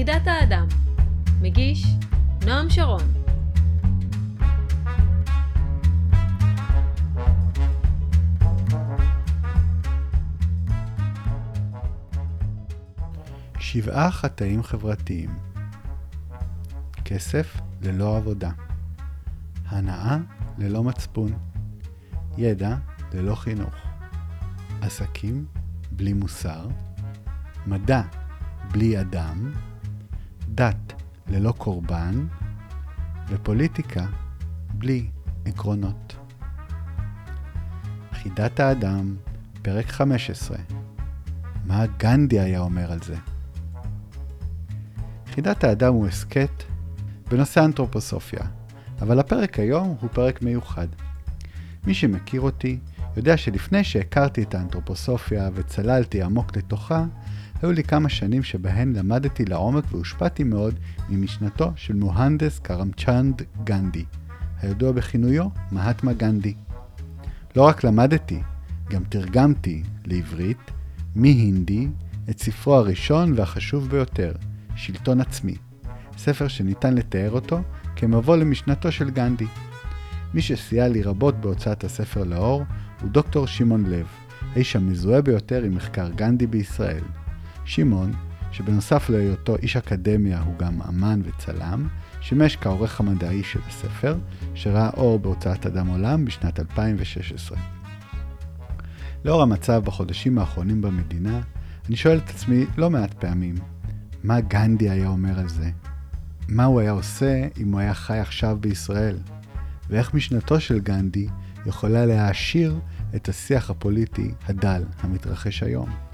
יחידת האדם. מגיש נועם שרון. שבעה חטאים חברתיים. כסף ללא עבודה, הנאה ללא מצפון, ידע ללא חינוך, עסקים בלי מוסר, מדע בלי אדם, דת ללא קורבן, ופוליטיקה בלי עקרונות. חידת האדם, פרק 15. מה גנדי היה אומר על זה? חידת האדם הוא הסכת בנושא אנתרופוסופיה, אבל הפרק היום הוא פרק מיוחד. מי שמכיר אותי יודע שלפני שהכרתי את האנתרופוסופיה וצללתי עמוק לתוכה, היו לי כמה שנים שבהן למדתי לעומק והושפעתי מאוד ממשנתו של מוהנדס קרמצ'נד גנדי, הידוע בכינויו מהטמה גנדי. לא רק למדתי, גם תרגמתי לעברית, מהינדי, את ספרו הראשון והחשוב ביותר, שלטון עצמי, ספר שניתן לתאר אותו כמבוא למשנתו של גנדי. מי שסייע לי רבות בהוצאת הספר לאור הוא דוקטור שמעון לב, האיש המזוהה ביותר עם מחקר גנדי בישראל. שמעון, שבנוסף להיותו איש אקדמיה הוא גם אמן וצלם, שימש כעורך המדעי של הספר, שראה אור בהוצאת אדם עולם בשנת 2016. לאור המצב בחודשים האחרונים במדינה, אני שואל את עצמי לא מעט פעמים, מה גנדי היה אומר על זה? מה הוא היה עושה אם הוא היה חי עכשיו בישראל? ואיך משנתו של גנדי יכולה להעשיר את השיח הפוליטי הדל המתרחש היום?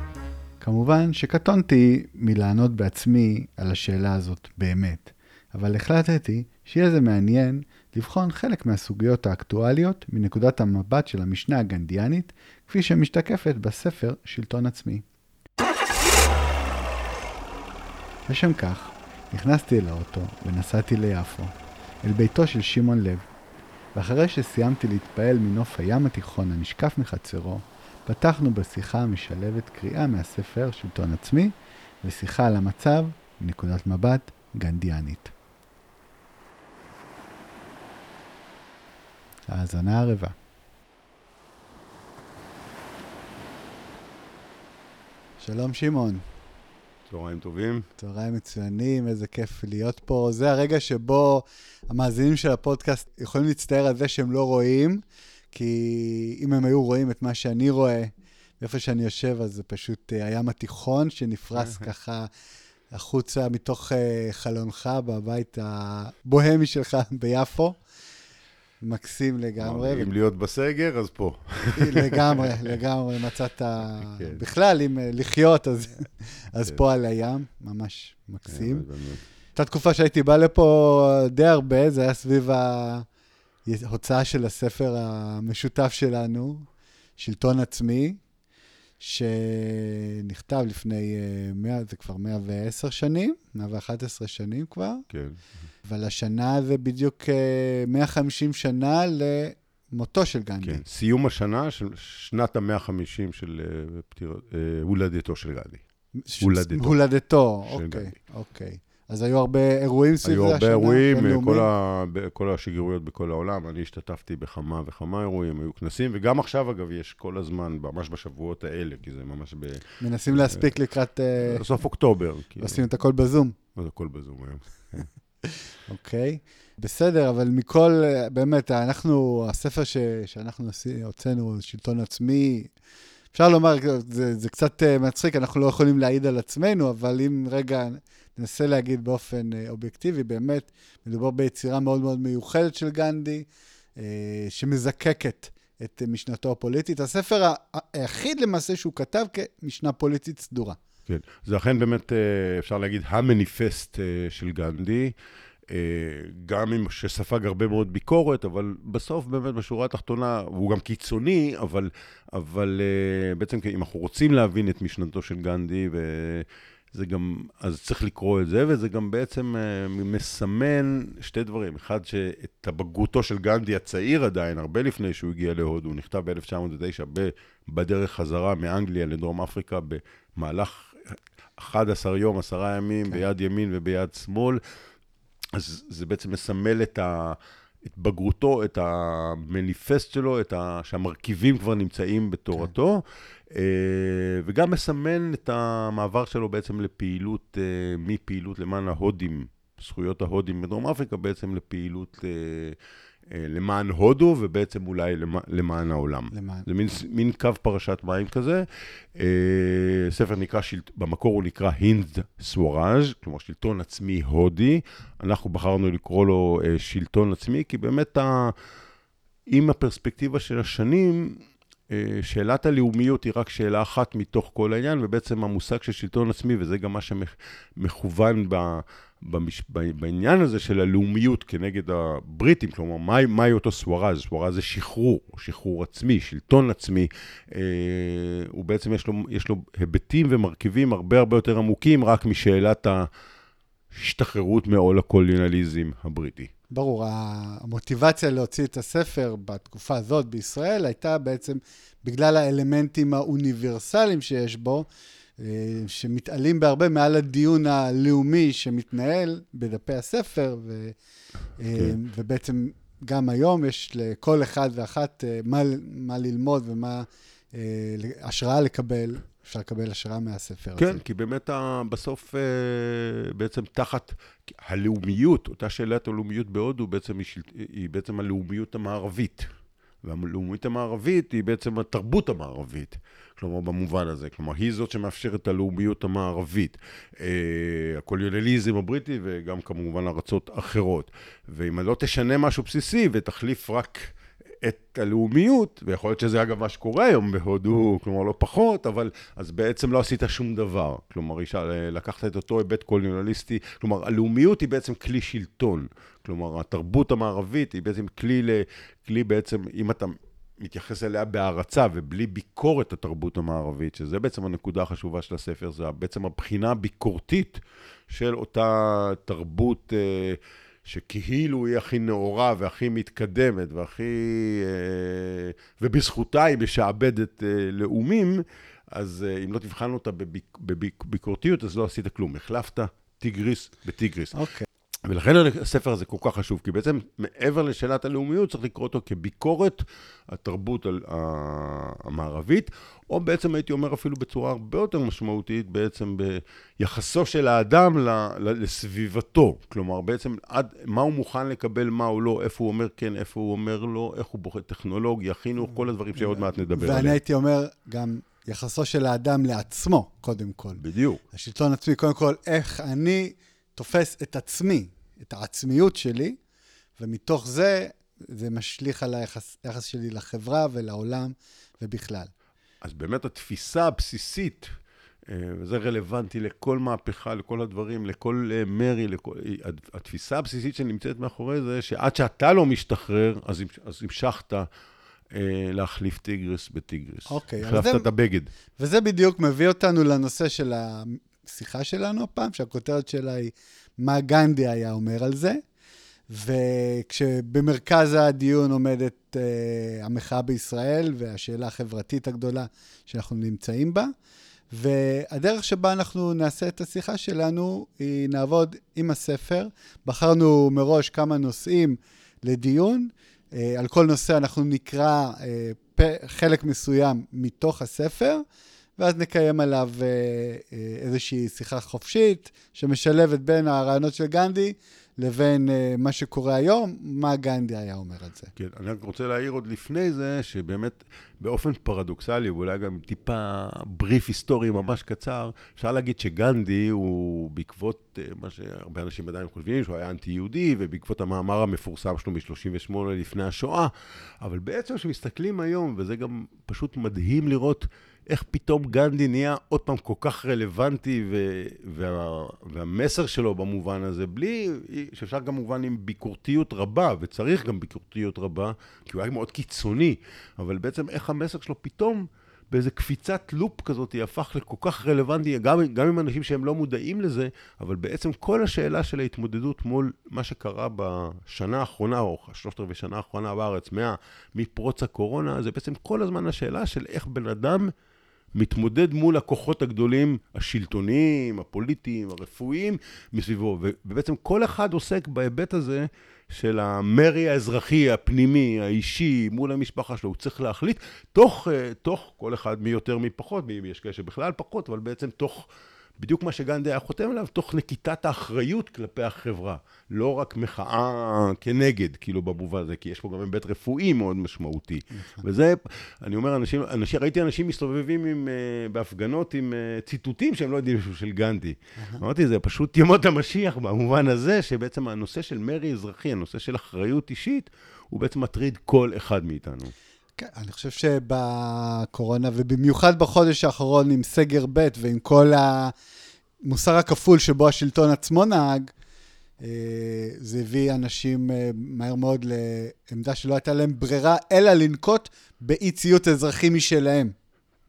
כמובן שקטונתי מלענות בעצמי על השאלה הזאת באמת, אבל החלטתי שיהיה זה מעניין לבחון חלק מהסוגיות האקטואליות מנקודת המבט של המשנה הגנדיאנית, כפי שמשתקפת בספר שלטון עצמי. לשם כך, נכנסתי אל האוטו ונסעתי ליפו, אל ביתו של שמעון לב, ואחרי שסיימתי להתפעל מנוף הים התיכון הנשקף מחצרו, פתחנו בשיחה המשלבת קריאה מהספר שלטון עצמי, ושיחה על המצב מנקודת מבט גנדיאנית. האזנה ערבה. שלום שמעון. צהריים טובים. צהריים מצוינים, איזה כיף להיות פה. זה הרגע שבו המאזינים של הפודקאסט יכולים להצטער על זה שהם לא רואים, כי אם הם היו רואים את מה שאני רואה, איפה שאני יושב, אז זה פשוט אה, הים התיכון שנפרס ככה החוצה מתוך אה, חלונך בבית הבוהמי שלך ביפו. מקסים לגמרי. אם להיות בסגר, אז פה. לגמרי, לגמרי, מצאת... כן. בכלל, אם אה, לחיות, אז כן. פה על הים, ממש מקסים. הייתה תקופה שהייתי בא לפה די הרבה, זה היה סביב ההוצאה של הספר המשותף שלנו, שלטון עצמי, שנכתב לפני 100, זה כבר 110 שנים, 111 שנים כבר. כן. אבל השנה זה בדיוק 150 אה, שנה למותו של גנדי. כן, סיום השנה של שנת ה-150 של אה, פתיר, אה, הולדתו של גנדי. ש... הולדתו. הולדתו, אוקיי, גנדי. אוקיי. אז היו הרבה אירועים סביב זה השנה? היו הרבה אירועים, כל, ה... כל השגרירויות בכל העולם. אני השתתפתי בכמה וכמה אירועים, היו כנסים, וגם עכשיו, אגב, יש כל הזמן, ממש בשבועות האלה, כי זה ממש ב... מנסים להספיק לקראת... סוף אוקטובר. עושים את הכל בזום. זה הכל בזום היום? אוקיי, בסדר, אבל מכל, באמת, אנחנו, הספר ש, שאנחנו הוצאנו, שלטון עצמי, אפשר לומר, זה, זה קצת אה, מצחיק, אנחנו לא יכולים להעיד על עצמנו, אבל אם רגע ננסה להגיד באופן אה, אובייקטיבי, באמת, מדובר ביצירה מאוד מאוד מיוחדת של גנדי, אה, שמזקקת את משנתו הפוליטית. הספר היחיד למעשה שהוא כתב כמשנה פוליטית סדורה. כן, זה אכן באמת, אפשר להגיד, המניפסט של גנדי. אה, גם אם שספג הרבה מאוד ביקורת, אבל בסוף באמת בשורה התחתונה, הוא גם קיצוני, אבל, אבל אה, בעצם אם אנחנו רוצים להבין את משנתו של גנדי, וזה גם, אז צריך לקרוא את זה, וזה גם בעצם אה, מסמן שתי דברים. אחד, שאת הבגרותו של גנדי הצעיר עדיין, הרבה לפני שהוא הגיע להודו, הוא נכתב ב-1909 בדרך חזרה מאנגליה לדרום אפריקה, במהלך 11 יום, עשרה ימים, כן. ביד ימין וביד שמאל. אז זה בעצם מסמל את ה... את בגרותו, את המניפסט שלו, את ה... שהמרכיבים כבר נמצאים בתורתו, כן. וגם מסמן את המעבר שלו בעצם לפעילות, אה, מפעילות למען ההודים, זכויות ההודים בדרום אפריקה, בעצם לפעילות אה, אה, למען הודו, ובעצם אולי למען העולם. למען. זה מין, מין קו פרשת מים כזה. אה, ספר נקרא, במקור הוא נקרא הינד סווראז', כלומר שלטון עצמי הודי. אנחנו בחרנו לקרוא לו אה, שלטון עצמי, כי באמת ה... עם הפרספקטיבה של השנים, שאלת הלאומיות היא רק שאלה אחת מתוך כל העניין, ובעצם המושג של שלטון עצמי, וזה גם מה שמכוון ב... במש... בעניין הזה של הלאומיות כנגד הבריטים, כלומר, מהי מה אותו סווארז? סווארז זה שחרור, שחרור עצמי, שלטון עצמי. אה, הוא בעצם, יש לו, יש לו היבטים ומרכיבים הרבה הרבה יותר עמוקים רק משאלת ההשתחררות מעול הקולוניאליזם הבריטי. ברור, המוטיבציה להוציא את הספר בתקופה הזאת בישראל הייתה בעצם בגלל האלמנטים האוניברסליים שיש בו, אה, שמתעלים בהרבה מעל הדיון הלאומי שמתנהל בדפי הספר, ו, אה, כן. ובעצם גם היום יש לכל אחד ואחת אה, מה, מה ללמוד ומה השראה לקבל. אפשר לקבל השראה מהספר כן, הזה. כן, כי באמת בסוף בעצם תחת הלאומיות, אותה שאלת הלאומיות בהודו בעצם היא, היא בעצם הלאומיות המערבית. והלאומיות המערבית היא בעצם התרבות המערבית. כלומר, במובן הזה. כלומר, היא זאת שמאפשרת את הלאומיות המערבית. אה, הקולוניאליזם הבריטי וגם כמובן ארצות אחרות. ואם לא תשנה משהו בסיסי ותחליף רק... את הלאומיות, ויכול להיות שזה אגב מה שקורה היום בהודו, כלומר לא פחות, אבל אז בעצם לא עשית שום דבר. כלומר, לקחת את אותו היבט קולוניאליסטי, כלומר, הלאומיות היא בעצם כלי שלטון. כלומר, התרבות המערבית היא בעצם כלי, כלי בעצם, אם אתה מתייחס אליה בהערצה ובלי ביקורת התרבות המערבית, שזה בעצם הנקודה החשובה של הספר, זה בעצם הבחינה הביקורתית של אותה תרבות אה, שכאילו היא הכי נאורה והכי מתקדמת והכי... אה, ובזכותה היא משעבדת אה, לאומים, אז אה, אם לא תבחן אותה בביק, בביקורתיות, אז לא עשית כלום. החלפת טיגריס בטיגריס. אוקיי. ולכן הספר הזה כל כך חשוב, כי בעצם מעבר לשאלת הלאומיות, צריך לקרוא אותו כביקורת התרבות המערבית, או בעצם הייתי אומר אפילו בצורה הרבה יותר משמעותית, בעצם ביחסו של האדם לסביבתו. כלומר, בעצם עד מה הוא מוכן לקבל, מה הוא לא, איפה הוא אומר כן, איפה הוא אומר לא, איך הוא בוחר טכנולוגיה, חינוך, כל הדברים שעוד מעט נדבר עליהם. ואני הייתי אומר גם... יחסו של האדם לעצמו, קודם כל. בדיוק. השלטון עצמי, קודם כל, איך אני תופס את עצמי, את העצמיות שלי, ומתוך זה, זה משליך על היחס, היחס שלי לחברה ולעולם ובכלל. אז באמת התפיסה הבסיסית, אה, וזה רלוונטי לכל מהפכה, לכל הדברים, לכל אה, מרי, לכל... התפיסה הבסיסית שנמצאת מאחורי זה, שעד שאתה לא משתחרר, אז, אז המשכת אה, להחליף טיגריס בטיגריס. אוקיי. החלפת את הבגד. וזה בדיוק מביא אותנו לנושא של השיחה שלנו הפעם, שהכותרת שלה היא מה גנדי היה אומר על זה. וכשבמרכז הדיון עומדת uh, המחאה בישראל והשאלה החברתית הגדולה שאנחנו נמצאים בה. והדרך שבה אנחנו נעשה את השיחה שלנו היא נעבוד עם הספר. בחרנו מראש כמה נושאים לדיון. Uh, על כל נושא אנחנו נקרא uh, פ- חלק מסוים מתוך הספר. ואז נקיים עליו אה, אה, איזושהי שיחה חופשית, שמשלבת בין הרעיונות של גנדי לבין אה, מה שקורה היום, מה גנדי היה אומר על זה. כן, אני רק רוצה להעיר עוד לפני זה, שבאמת באופן פרדוקסלי, ואולי גם טיפה בריף היסטורי ממש קצר, אפשר להגיד שגנדי הוא בעקבות מה שהרבה אנשים עדיין חושבים, שהוא היה אנטי-יהודי, ובעקבות המאמר המפורסם שלו מ-38 לפני השואה, אבל בעצם כשמסתכלים היום, וזה גם פשוט מדהים לראות איך פתאום גנדי נהיה עוד פעם כל כך רלוונטי, ו- וה- והמסר שלו במובן הזה, בלי, שאפשר כמובן עם ביקורתיות רבה, וצריך גם ביקורתיות רבה, כי הוא היה מאוד קיצוני, אבל בעצם איך המסר שלו פתאום, באיזה קפיצת לופ כזאת, הפך לכל כך רלוונטי, גם, גם עם אנשים שהם לא מודעים לזה, אבל בעצם כל השאלה של ההתמודדות מול מה שקרה בשנה האחרונה, או שלושת רבעי שנה האחרונה בארץ, מה, מפרוץ הקורונה, זה בעצם כל הזמן השאלה של איך בן אדם מתמודד מול הכוחות הגדולים, השלטוניים, הפוליטיים, הרפואיים, מסביבו. ובעצם כל אחד עוסק בהיבט הזה של המרי האזרחי, הפנימי, האישי, מול המשפחה שלו. הוא צריך להחליט, תוך, אה, תוך כל אחד מי יותר מי פחות, יש כאלה שבכלל פחות, אבל בעצם תוך... בדיוק מה שגנדי היה חותם עליו, תוך נקיטת האחריות כלפי החברה. לא רק מחאה כנגד, כאילו במובן הזה, כי יש פה גם היבט רפואי מאוד משמעותי. נכון. וזה, אני אומר, אנשים, אנשים, ראיתי אנשים מסתובבים עם, uh, בהפגנות עם uh, ציטוטים שהם לא יודעים של גנדי. אמרתי, זה פשוט ימות המשיח במובן הזה, שבעצם הנושא של מרי אזרחי, הנושא של אחריות אישית, הוא בעצם מטריד כל אחד מאיתנו. כן, אני חושב שבקורונה, ובמיוחד בחודש האחרון עם סגר ב' ועם כל המוסר הכפול שבו השלטון עצמו נהג, אה, זה הביא אנשים אה, מהר מאוד לעמדה שלא הייתה להם ברירה, אלא לנקוט באי ציות אזרחי משלהם.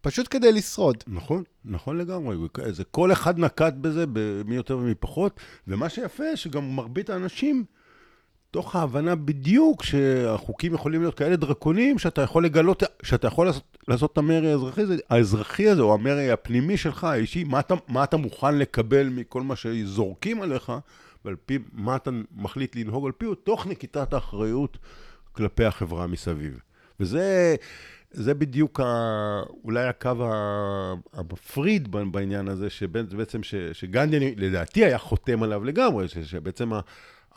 פשוט כדי לשרוד. נכון, נכון לגמרי. זה, כל אחד נקט בזה, מי יותר ומי פחות, ומה שיפה, שגם מרבית האנשים תוך ההבנה בדיוק שהחוקים יכולים להיות כאלה דרקוניים, שאתה יכול לגלות, שאתה יכול לעשות, לעשות את המרי האזרחי, האזרחי הזה, או המרי הפנימי שלך, האישי, מה אתה, מה אתה מוכן לקבל מכל מה שזורקים עליך, ועל פי מה אתה מחליט לנהוג על פיו, תוך נקיטת האחריות כלפי החברה מסביב. וזה... זה בדיוק ה, אולי הקו המפריד בעניין הזה, שבעצם שגנדי, לדעתי, היה חותם עליו לגמרי, שבעצם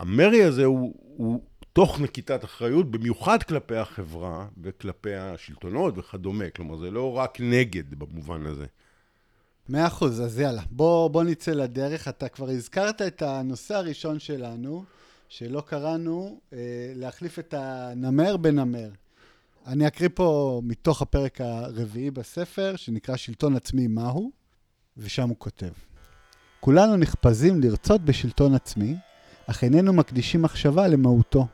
המרי הזה הוא, הוא תוך נקיטת אחריות, במיוחד כלפי החברה וכלפי השלטונות וכדומה. כלומר, זה לא רק נגד במובן הזה. מאה אחוז, אז יאללה, בוא, בוא נצא לדרך. אתה כבר הזכרת את הנושא הראשון שלנו, שלא קראנו, אה, להחליף את הנמר בנמר. אני אקריא פה מתוך הפרק הרביעי בספר, שנקרא שלטון עצמי מהו, ושם הוא כותב: כולנו נחפזים לרצות בשלטון עצמי, אך איננו מקדישים מחשבה למהותו.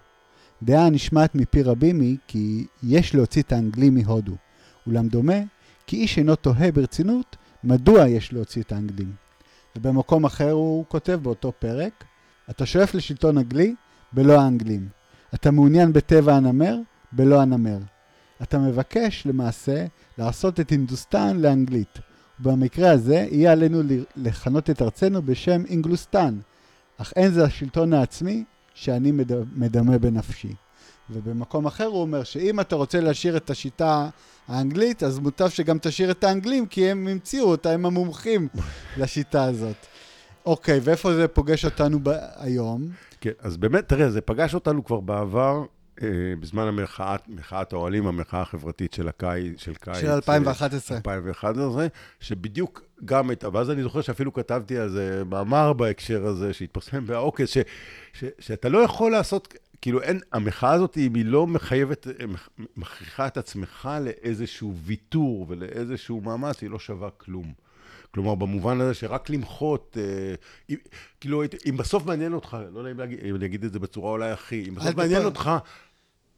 דעה הנשמעת מפי רבים היא כי יש להוציא את האנגלים מהודו, אולם דומה כי איש אינו תוהה ברצינות מדוע יש להוציא את האנגלים. ובמקום אחר הוא כותב באותו פרק, אתה שואף לשלטון אנגלי בלא האנגלים. אתה מעוניין בטבע הנמר בלא הנמר. אתה מבקש למעשה לעשות את הינדוסטן לאנגלית. ובמקרה הזה יהיה עלינו לכנות את ארצנו בשם אינגלוסטן, אך אין זה השלטון העצמי שאני מדמה בנפשי. ובמקום אחר הוא אומר שאם אתה רוצה להשאיר את השיטה האנגלית, אז מוטב שגם תשאיר את האנגלים, כי הם המציאו אותה, הם המומחים לשיטה הזאת. אוקיי, ואיפה זה פוגש אותנו היום? כן, אז באמת, תראה, זה פגש אותנו כבר בעבר, אה, בזמן המחאת, מחאת האוהלים, המחאה החברתית של הקיץ, של קיץ. של 2011. 2011, שבדיוק גם הייתה, ואז אני זוכר שאפילו כתבתי על זה מאמר בהקשר הזה, שהתפרסם בעוקץ, ש, ש, שאתה לא יכול לעשות, כאילו אין, המחאה הזאת, אם היא לא מחייבת, מכריחה את עצמך לאיזשהו ויתור ולאיזשהו מאמץ, היא לא שווה כלום. כלומר, במובן הזה שרק למחות, אה, אם, כאילו, אם בסוף מעניין אותך, לא יודע אם אני אגיד את זה בצורה אולי הכי, אם בסוף מעניין אותך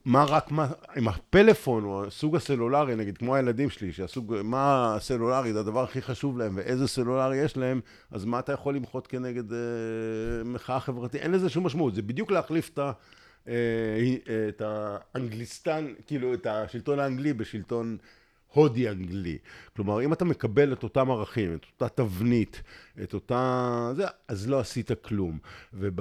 מה רק, מה, עם הפלאפון או הסוג הסלולרי, נגיד, כמו הילדים שלי, שהסוג, מה הסלולרי זה הדבר הכי חשוב להם, ואיזה סלולרי יש להם, אז מה אתה יכול למחות כנגד אה, מחאה חברתית? אין לזה שום משמעות, זה בדיוק להחליף את, ה, אה, את האנגליסטן, כאילו, את השלטון האנגלי בשלטון הודי אנגלי. כלומר, אם אתה מקבל את אותם ערכים, את אותה תבנית, את אותה... זה, אז לא עשית כלום. וב...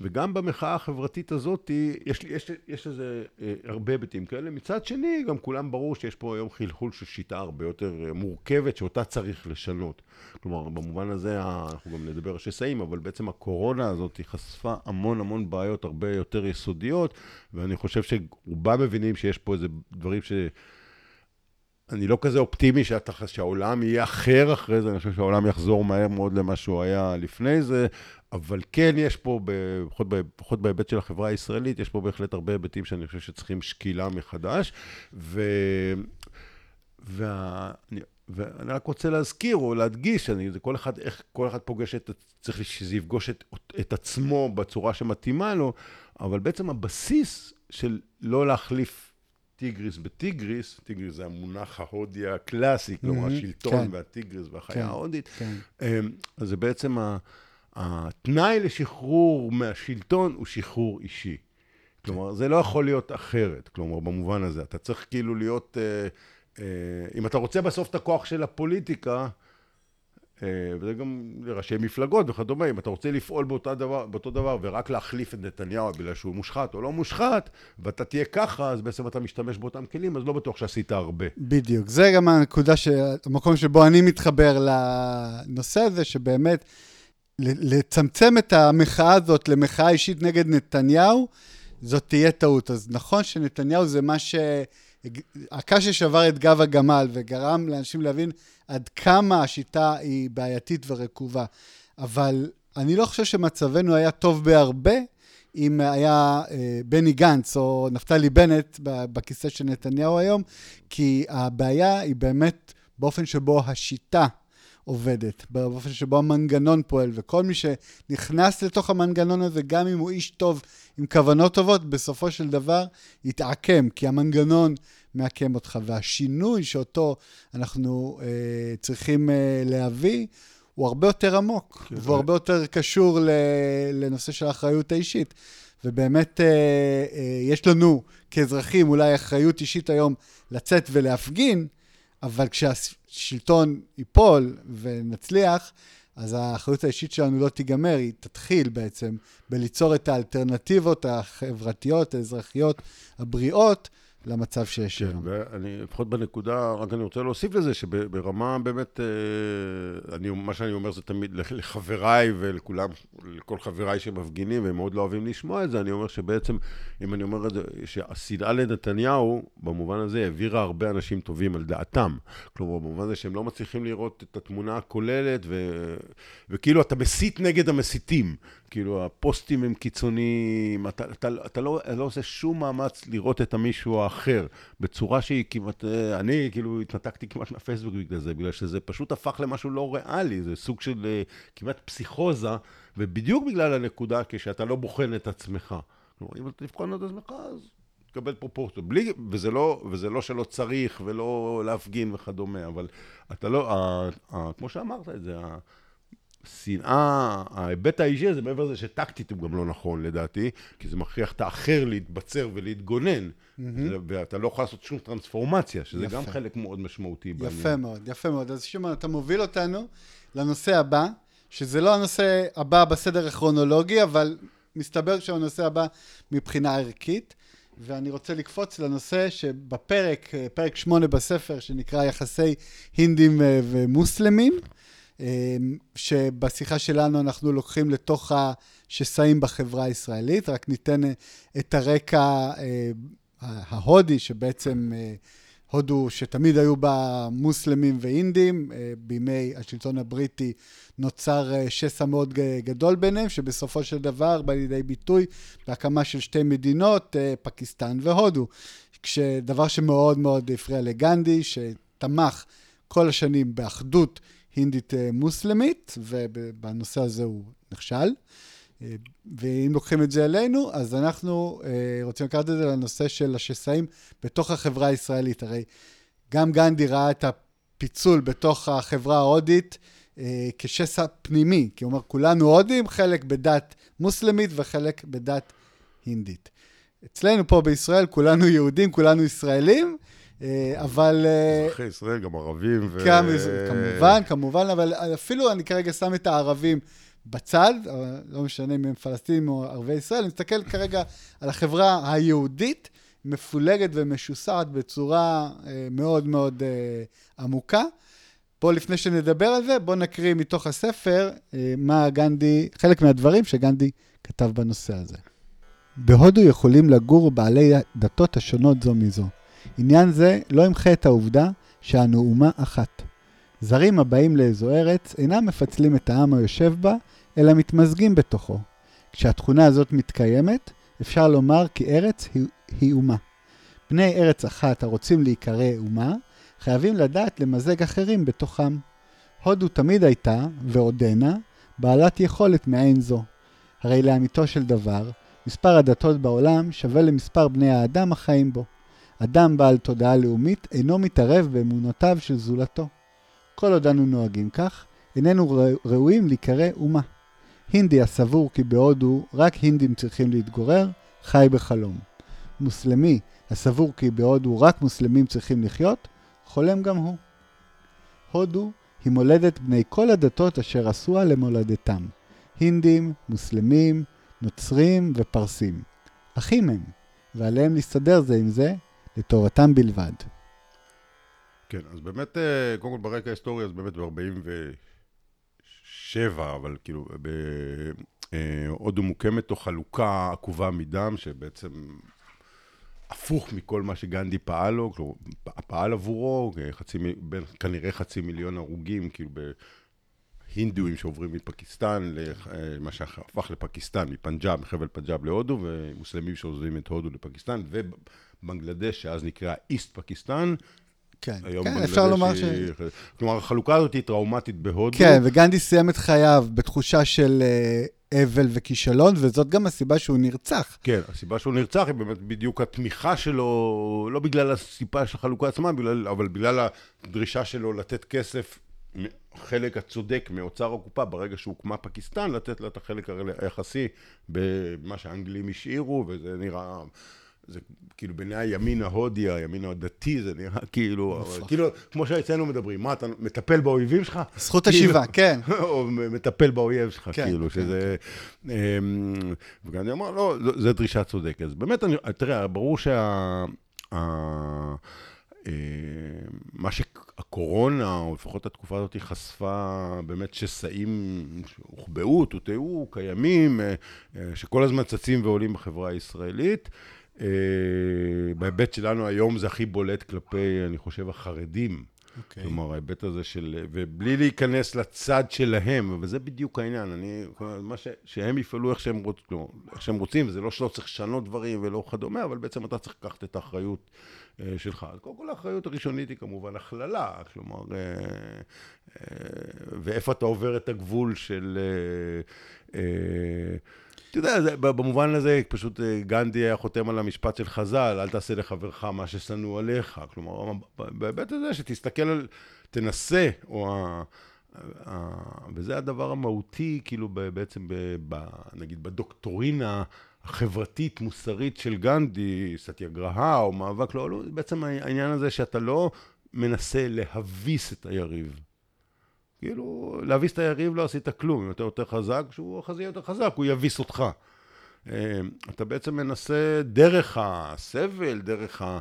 וגם במחאה החברתית הזאת, יש, יש, יש לזה אה, הרבה היבטים כאלה. מצד שני, גם כולם ברור שיש פה היום חלחול של שיטה הרבה יותר אה, מורכבת, שאותה צריך לשנות. כלומר, במובן הזה, אנחנו גם נדבר על שסעים, אבל בעצם הקורונה הזאת חשפה המון המון בעיות הרבה יותר יסודיות, ואני חושב שרובם מבינים שיש פה איזה דברים ש... אני לא כזה אופטימי שאתה, שהעולם יהיה אחר אחרי זה, אני חושב שהעולם יחזור מהר מאוד למה שהוא היה לפני זה, אבל כן יש פה, לפחות בהיבט של החברה הישראלית, יש פה בהחלט הרבה היבטים שאני חושב שצריכים שקילה מחדש. ו... וה... ואני רק רוצה להזכיר או להדגיש, אני, זה כל אחד, איך כל אחד פוגש את, צריך שזה יפגוש את, את עצמו בצורה שמתאימה לו, אבל בעצם הבסיס של לא להחליף טיגריס בטיגריס, טיגריס זה המונח ההודי הקלאסי, כלומר mm-hmm, השלטון כן. והטיגריס והחיה כן, ההודית, כן. אמ, אז זה בעצם התנאי לשחרור מהשלטון הוא שחרור אישי. כלומר, זה לא יכול להיות אחרת, כלומר, במובן הזה. אתה צריך כאילו להיות, אה, אה, אם אתה רוצה בסוף את הכוח של הפוליטיקה, וזה גם לראשי מפלגות וכדומה, אם אתה רוצה לפעול באותה דבר, באותו דבר ורק להחליף את נתניהו בגלל שהוא מושחת או לא מושחת, ואתה תהיה ככה, אז בעצם אתה משתמש באותם כלים, אז לא בטוח שעשית הרבה. בדיוק. זה גם הנקודה, ש... המקום שבו אני מתחבר לנושא הזה, שבאמת לצמצם את המחאה הזאת למחאה אישית נגד נתניהו, זאת תהיה טעות. אז נכון שנתניהו זה מה ש... הקש ששבר את גב הגמל וגרם לאנשים להבין עד כמה השיטה היא בעייתית ורקובה. אבל אני לא חושב שמצבנו היה טוב בהרבה אם היה אה, בני גנץ או נפתלי בנט בכיסא של נתניהו היום, כי הבעיה היא באמת באופן שבו השיטה עובדת, באופן שבו המנגנון פועל, וכל מי שנכנס לתוך המנגנון הזה, גם אם הוא איש טוב עם כוונות טובות, בסופו של דבר יתעקם, כי המנגנון מעקם אותך. והשינוי שאותו אנחנו אה, צריכים אה, להביא, הוא הרבה יותר עמוק, כן. והוא הרבה יותר קשור לנושא של האחריות האישית. ובאמת אה, אה, יש לנו כאזרחים אולי אחריות אישית היום לצאת ולהפגין, אבל כשהשלטון ייפול ונצליח, אז האחריות האישית שלנו לא תיגמר, היא תתחיל בעצם בליצור את האלטרנטיבות החברתיות, האזרחיות, הבריאות, למצב שיש כן, היום. ואני, לפחות בנקודה, רק אני רוצה להוסיף לזה, שברמה באמת, אה, אני, מה שאני אומר זה תמיד לחבריי ולכולם, לכל חבריי שמפגינים, והם מאוד לא אוהבים לשמוע את זה, אני אומר שבעצם, אם אני אומר את זה, שהשנאה לנתניהו, במובן הזה, העבירה הרבה אנשים טובים על דעתם. כלומר, במובן הזה שהם לא מצליחים לראות את התמונה הכוללת, ו, וכאילו אתה מסית נגד המסיתים. כאילו, הפוסטים הם קיצוניים, אתה, אתה, אתה לא, לא עושה שום מאמץ לראות את המישהו האחר, בצורה שהיא כמעט, אה, אני כאילו התנתקתי כמעט מהפייסבוק בגלל זה, בגלל שזה פשוט הפך למשהו לא ריאלי, זה סוג של אה, כמעט פסיכוזה, ובדיוק בגלל הנקודה כשאתה לא בוחן את עצמך. כלומר, אם אתה תבחן את עצמך, אז תקבל פרופורציות. בלי, וזה לא, וזה לא שלא צריך ולא להפגין וכדומה, אבל אתה לא, ה, ה, כמו שאמרת את זה, ה, שנאה, ההיבט האישי הזה, מעבר לזה שטקטית הוא גם לא נכון לדעתי, כי זה מכריח את האחר להתבצר ולהתגונן, mm-hmm. ואתה לא יכול לעשות שום טרנספורמציה, שזה יפה. גם חלק מאוד משמעותי יפה בעניין. יפה מאוד, יפה מאוד. אז שמעון, אתה מוביל אותנו לנושא הבא, שזה לא הנושא הבא בסדר הכרונולוגי, אבל מסתבר שהוא הנושא הבא מבחינה ערכית. ואני רוצה לקפוץ לנושא שבפרק, פרק שמונה בספר, שנקרא יחסי הינדים ומוסלמים, אמ, שבשיחה שלנו אנחנו לוקחים לתוך השסעים בחברה הישראלית, רק ניתן אה, את הרקע אה, ההודי, שבעצם אה, הודו, שתמיד היו בה מוסלמים ואינדים, בימי השלטון הבריטי נוצר שסע מאוד גדול ביניהם, שבסופו של דבר בא לידי ביטוי בהקמה של שתי מדינות, פקיסטן והודו. כשדבר שמאוד מאוד הפריע לגנדי, שתמך כל השנים באחדות הינדית אה, מוסלמית, ובנושא הזה הוא נכשל. אה, ואם לוקחים את זה אלינו, אז אנחנו אה, רוצים לקחת את זה לנושא של השסעים בתוך החברה הישראלית. הרי גם גנדי ראה את הפיצול בתוך החברה ההודית כשסע פנימי, כי הוא אומר, כולנו הודים, חלק בדת מוסלמית וחלק בדת הינדית. אצלנו פה בישראל כולנו יהודים, כולנו ישראלים, אבל... אה, אזרחי ישראל, גם ערבים ו... כמובן, כמובן, אבל אפילו אני כרגע שם את הערבים בצד, אה, לא משנה אם הם פלסטינים או ערבי ישראל, אני מסתכל כרגע על החברה היהודית, מפולגת ומשוסעת בצורה מאוד מאוד עמוקה. בואו, לפני שנדבר על זה, בואו נקריא מתוך הספר מה גנדי, חלק מהדברים שגנדי כתב בנושא הזה. בהודו יכולים לגור בעלי דתות השונות זו מזו. עניין זה לא ימחה את העובדה שאנו אומה אחת. זרים הבאים לאיזו ארץ אינם מפצלים את העם היושב בה, אלא מתמזגים בתוכו. כשהתכונה הזאת מתקיימת, אפשר לומר כי ארץ היא, היא אומה. בני ארץ אחת הרוצים להיקרא אומה, חייבים לדעת למזג אחרים בתוכם. הודו תמיד הייתה, ועודנה, בעלת יכולת מעין זו. הרי לאמיתו של דבר, מספר הדתות בעולם שווה למספר בני האדם החיים בו. אדם בעל תודעה לאומית אינו מתערב באמונותיו של זולתו. כל עוד אנו נוהגים כך, איננו ראויים להיקרא אומה. הינדי הסבור כי בהודו רק הינדים צריכים להתגורר, חי בחלום. מוסלמי הסבור כי בהודו רק מוסלמים צריכים לחיות, חולם גם הוא. הודו היא מולדת בני כל הדתות אשר עשוה למולדתם. הינדים, מוסלמים, נוצרים ופרסים. אחים הם, ועליהם להסתדר זה עם זה, לטובתם בלבד. כן, אז באמת, אה, קודם כל ברקע ההיסטורי, אז באמת ב-47, אבל כאילו, בהודו מוקמת תוך חלוקה עקובה מדם, שבעצם הפוך מכל מה שגנדי פעל לו, כלומר, פעל עבורו, חצי, בין, כנראה חצי מיליון הרוגים, כאילו בהינדואים שעוברים מפקיסטן, למה שהפך לפקיסטן, מפנג'אב, מחבל פנג'אב להודו, ומוסלמים שעוזבים את הודו לפקיסטן, ובנגלדש, שאז נקרא איסט פקיסטן, כן, כן, אפשר לומר ש... כלומר, החלוקה הזאת היא טראומטית בהודו. כן, וגנדי סיים את חייו בתחושה של אה, אבל וכישלון, וזאת גם הסיבה שהוא נרצח. כן, הסיבה שהוא נרצח היא באמת בדיוק התמיכה שלו, לא בגלל הסיבה של החלוקה עצמה, בגלל, אבל בגלל הדרישה שלו לתת כסף, חלק הצודק מאוצר הקופה, ברגע שהוקמה פקיסטן, לתת לה את החלק היחסי במה שהאנגלים השאירו, וזה נראה... זה כאילו בעיני הימין ההודי, הימין הדתי, זה נראה כאילו, אבל, כאילו, כמו שאצלנו מדברים, מה, אתה מטפל באויבים שלך? זכות השיבה, כן. או מטפל באויב שלך, כן, כאילו, כן, שזה... כן. וגם אני אומר, לא, זו דרישה צודקת. אז באמת, אני, תראה, ברור שה... מה שהקורונה, או לפחות התקופה הזאת, חשפה באמת שסעים שהוחבאו, טוטאו, קיימים, שכל הזמן צצים ועולים בחברה הישראלית. אה, בהיבט שלנו היום זה הכי בולט כלפי, אני חושב, החרדים. Okay. אוקיי. כלומר, ההיבט הזה של... ובלי להיכנס לצד שלהם, וזה בדיוק העניין. אני... מה ש... שהם יפעלו איך שהם, רוצ... לא, איך שהם רוצים, וזה לא שלא צריך לשנות דברים ולא כדומה, אבל בעצם אתה צריך לקחת את האחריות אה, שלך. אז קודם כל האחריות הראשונית היא כמובן הכללה, כלומר, אה, אה, ואיפה אתה עובר את הגבול של... אה, אה, אתה יודע, במובן הזה, פשוט אה, גנדי היה חותם על המשפט של חז"ל, אל תעשה לחברך מה ששנוא עליך. כלומר, בהיבט הזה שתסתכל על, תנסה, או ה... וזה הדבר המהותי, כאילו, בעצם, ב, נגיד, בדוקטורינה החברתית, מוסרית של גנדי, סטיאגרהה או מאבק, לא, לא, בעצם העניין הזה שאתה לא מנסה להביס את היריב. כאילו, להביס את היריב לא עשית כלום, אם אתה יותר חזק, כשהוא חזייה יותר חזק, הוא יביס אותך. אה, אתה בעצם מנסה דרך הסבל, דרך ה...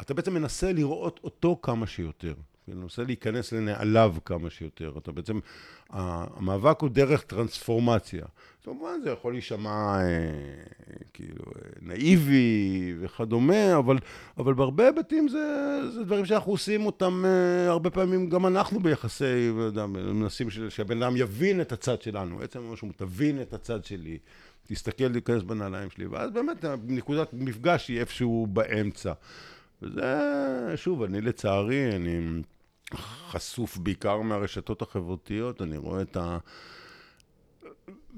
אתה בעצם מנסה לראות אותו כמה שיותר. מנסה להיכנס לנעליו כמה שיותר. אתה בעצם, המאבק הוא דרך טרנספורמציה. כמובן זה יכול להישמע אה, כאילו אה, נאיבי וכדומה, אבל, אבל בהרבה היבטים זה, זה דברים שאנחנו עושים אותם אה, הרבה פעמים, גם אנחנו ביחסי, יודע, מנסים שהבן אדם יבין את הצד שלנו, עצם משהו, תבין את הצד שלי, תסתכל להיכנס בנעליים שלי, ואז באמת נקודת מפגש היא איפשהו באמצע. וזה, שוב, אני לצערי, אני חשוף בעיקר מהרשתות החברתיות, אני רואה את ה...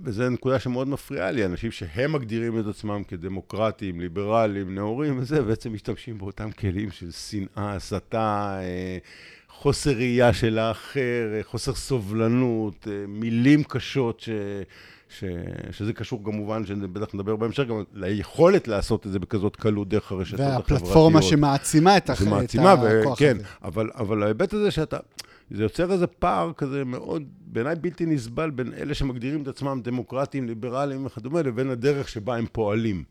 וזו נקודה שמאוד מפריעה לי, אנשים שהם מגדירים את עצמם כדמוקרטים, ליברליים, נאורים וזה, בעצם משתמשים באותם כלים של שנאה, הסתה, אה, חוסר ראייה של האחר, אה, חוסר סובלנות, אה, מילים קשות ש... ש... שזה קשור כמובן, שבטח נדבר בהמשך, גם ליכולת לעשות את זה בכזאת קלות דרך הרשתות החברתיות. והפלטפורמה שמעצימה את, הח... שמעצימה, את ו... הכוח כן, הזה. אבל, אבל ההיבט הזה שאתה... זה יוצר איזה פער כזה מאוד, בעיניי בלתי נסבל, בין אלה שמגדירים את עצמם דמוקרטיים, ליברליים וכדומה, לבין הדרך שבה הם פועלים,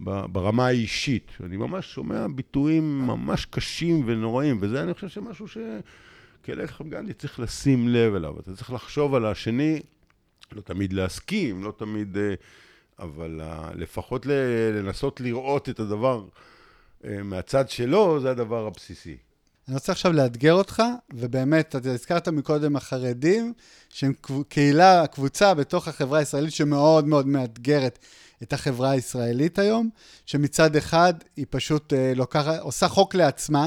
ברמה האישית. אני ממש שומע ביטויים ממש קשים ונוראים, וזה אני חושב שמשהו שכלך גנדי צריך לשים לב אליו. אתה צריך לחשוב על השני, לא תמיד להסכים, לא תמיד... אה, אבל לפחות לנסות לראות את הדבר אה, מהצד שלו, זה הדבר הבסיסי. אני רוצה עכשיו לאתגר אותך, ובאמת, אתה הזכרת מקודם החרדים, שהם קהילה, קבוצה בתוך החברה הישראלית שמאוד מאוד מאתגרת את החברה הישראלית היום, שמצד אחד היא פשוט אה, לוקחת, עושה חוק לעצמה,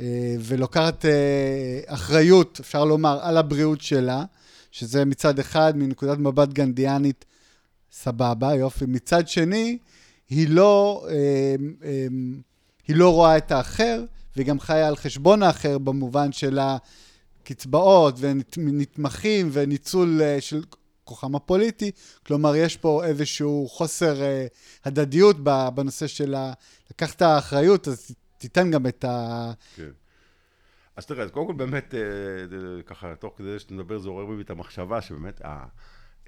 אה, ולוקחת אה, אחריות, אפשר לומר, על הבריאות שלה, שזה מצד אחד, מנקודת מבט גנדיאנית, סבבה, יופי. מצד שני, היא לא, אה, אה, היא לא רואה את האחר, והיא גם חיה על חשבון האחר במובן של הקצבאות ונתמכים וניצול אה, של כוחם הפוליטי. כלומר, יש פה איזשהו חוסר אה, הדדיות בנושא של לקחת האחריות, אז תיתן גם את ה... כן. אז תראה, אז קודם כל באמת, אה, ככה, תוך כדי שאתה מדבר, זה עורר בי את המחשבה שבאמת, ה-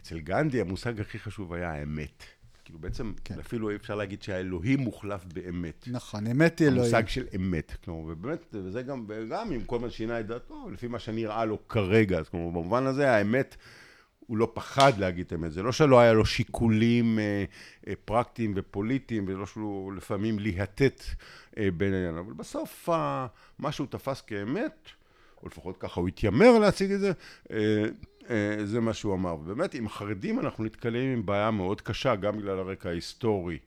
אצל גנדי המושג הכי חשוב היה האמת. כאילו בעצם, כן. אפילו אי אפשר להגיד שהאלוהים מוחלף באמת. נכון, אמת היא אלוהים. המושג של אמת. כלומר, ובאמת, וזה גם, גם אם כל הזמן שינה את דעתו, לפי מה שנראה לו כרגע. אז כלומר, במובן הזה, האמת, הוא לא פחד להגיד את האמת. זה לא שלא היה לו שיקולים אה, אה, פרקטיים ופוליטיים, ולא שהוא לפעמים להטט אה, בין העניין. אבל בסוף, אה, מה שהוא תפס כאמת, או לפחות ככה הוא התיימר להציג את זה, אה, אה, זה מה שהוא אמר. ובאמת, עם החרדים אנחנו נתקלים עם בעיה מאוד קשה, גם בגלל הרקע ההיסטורי.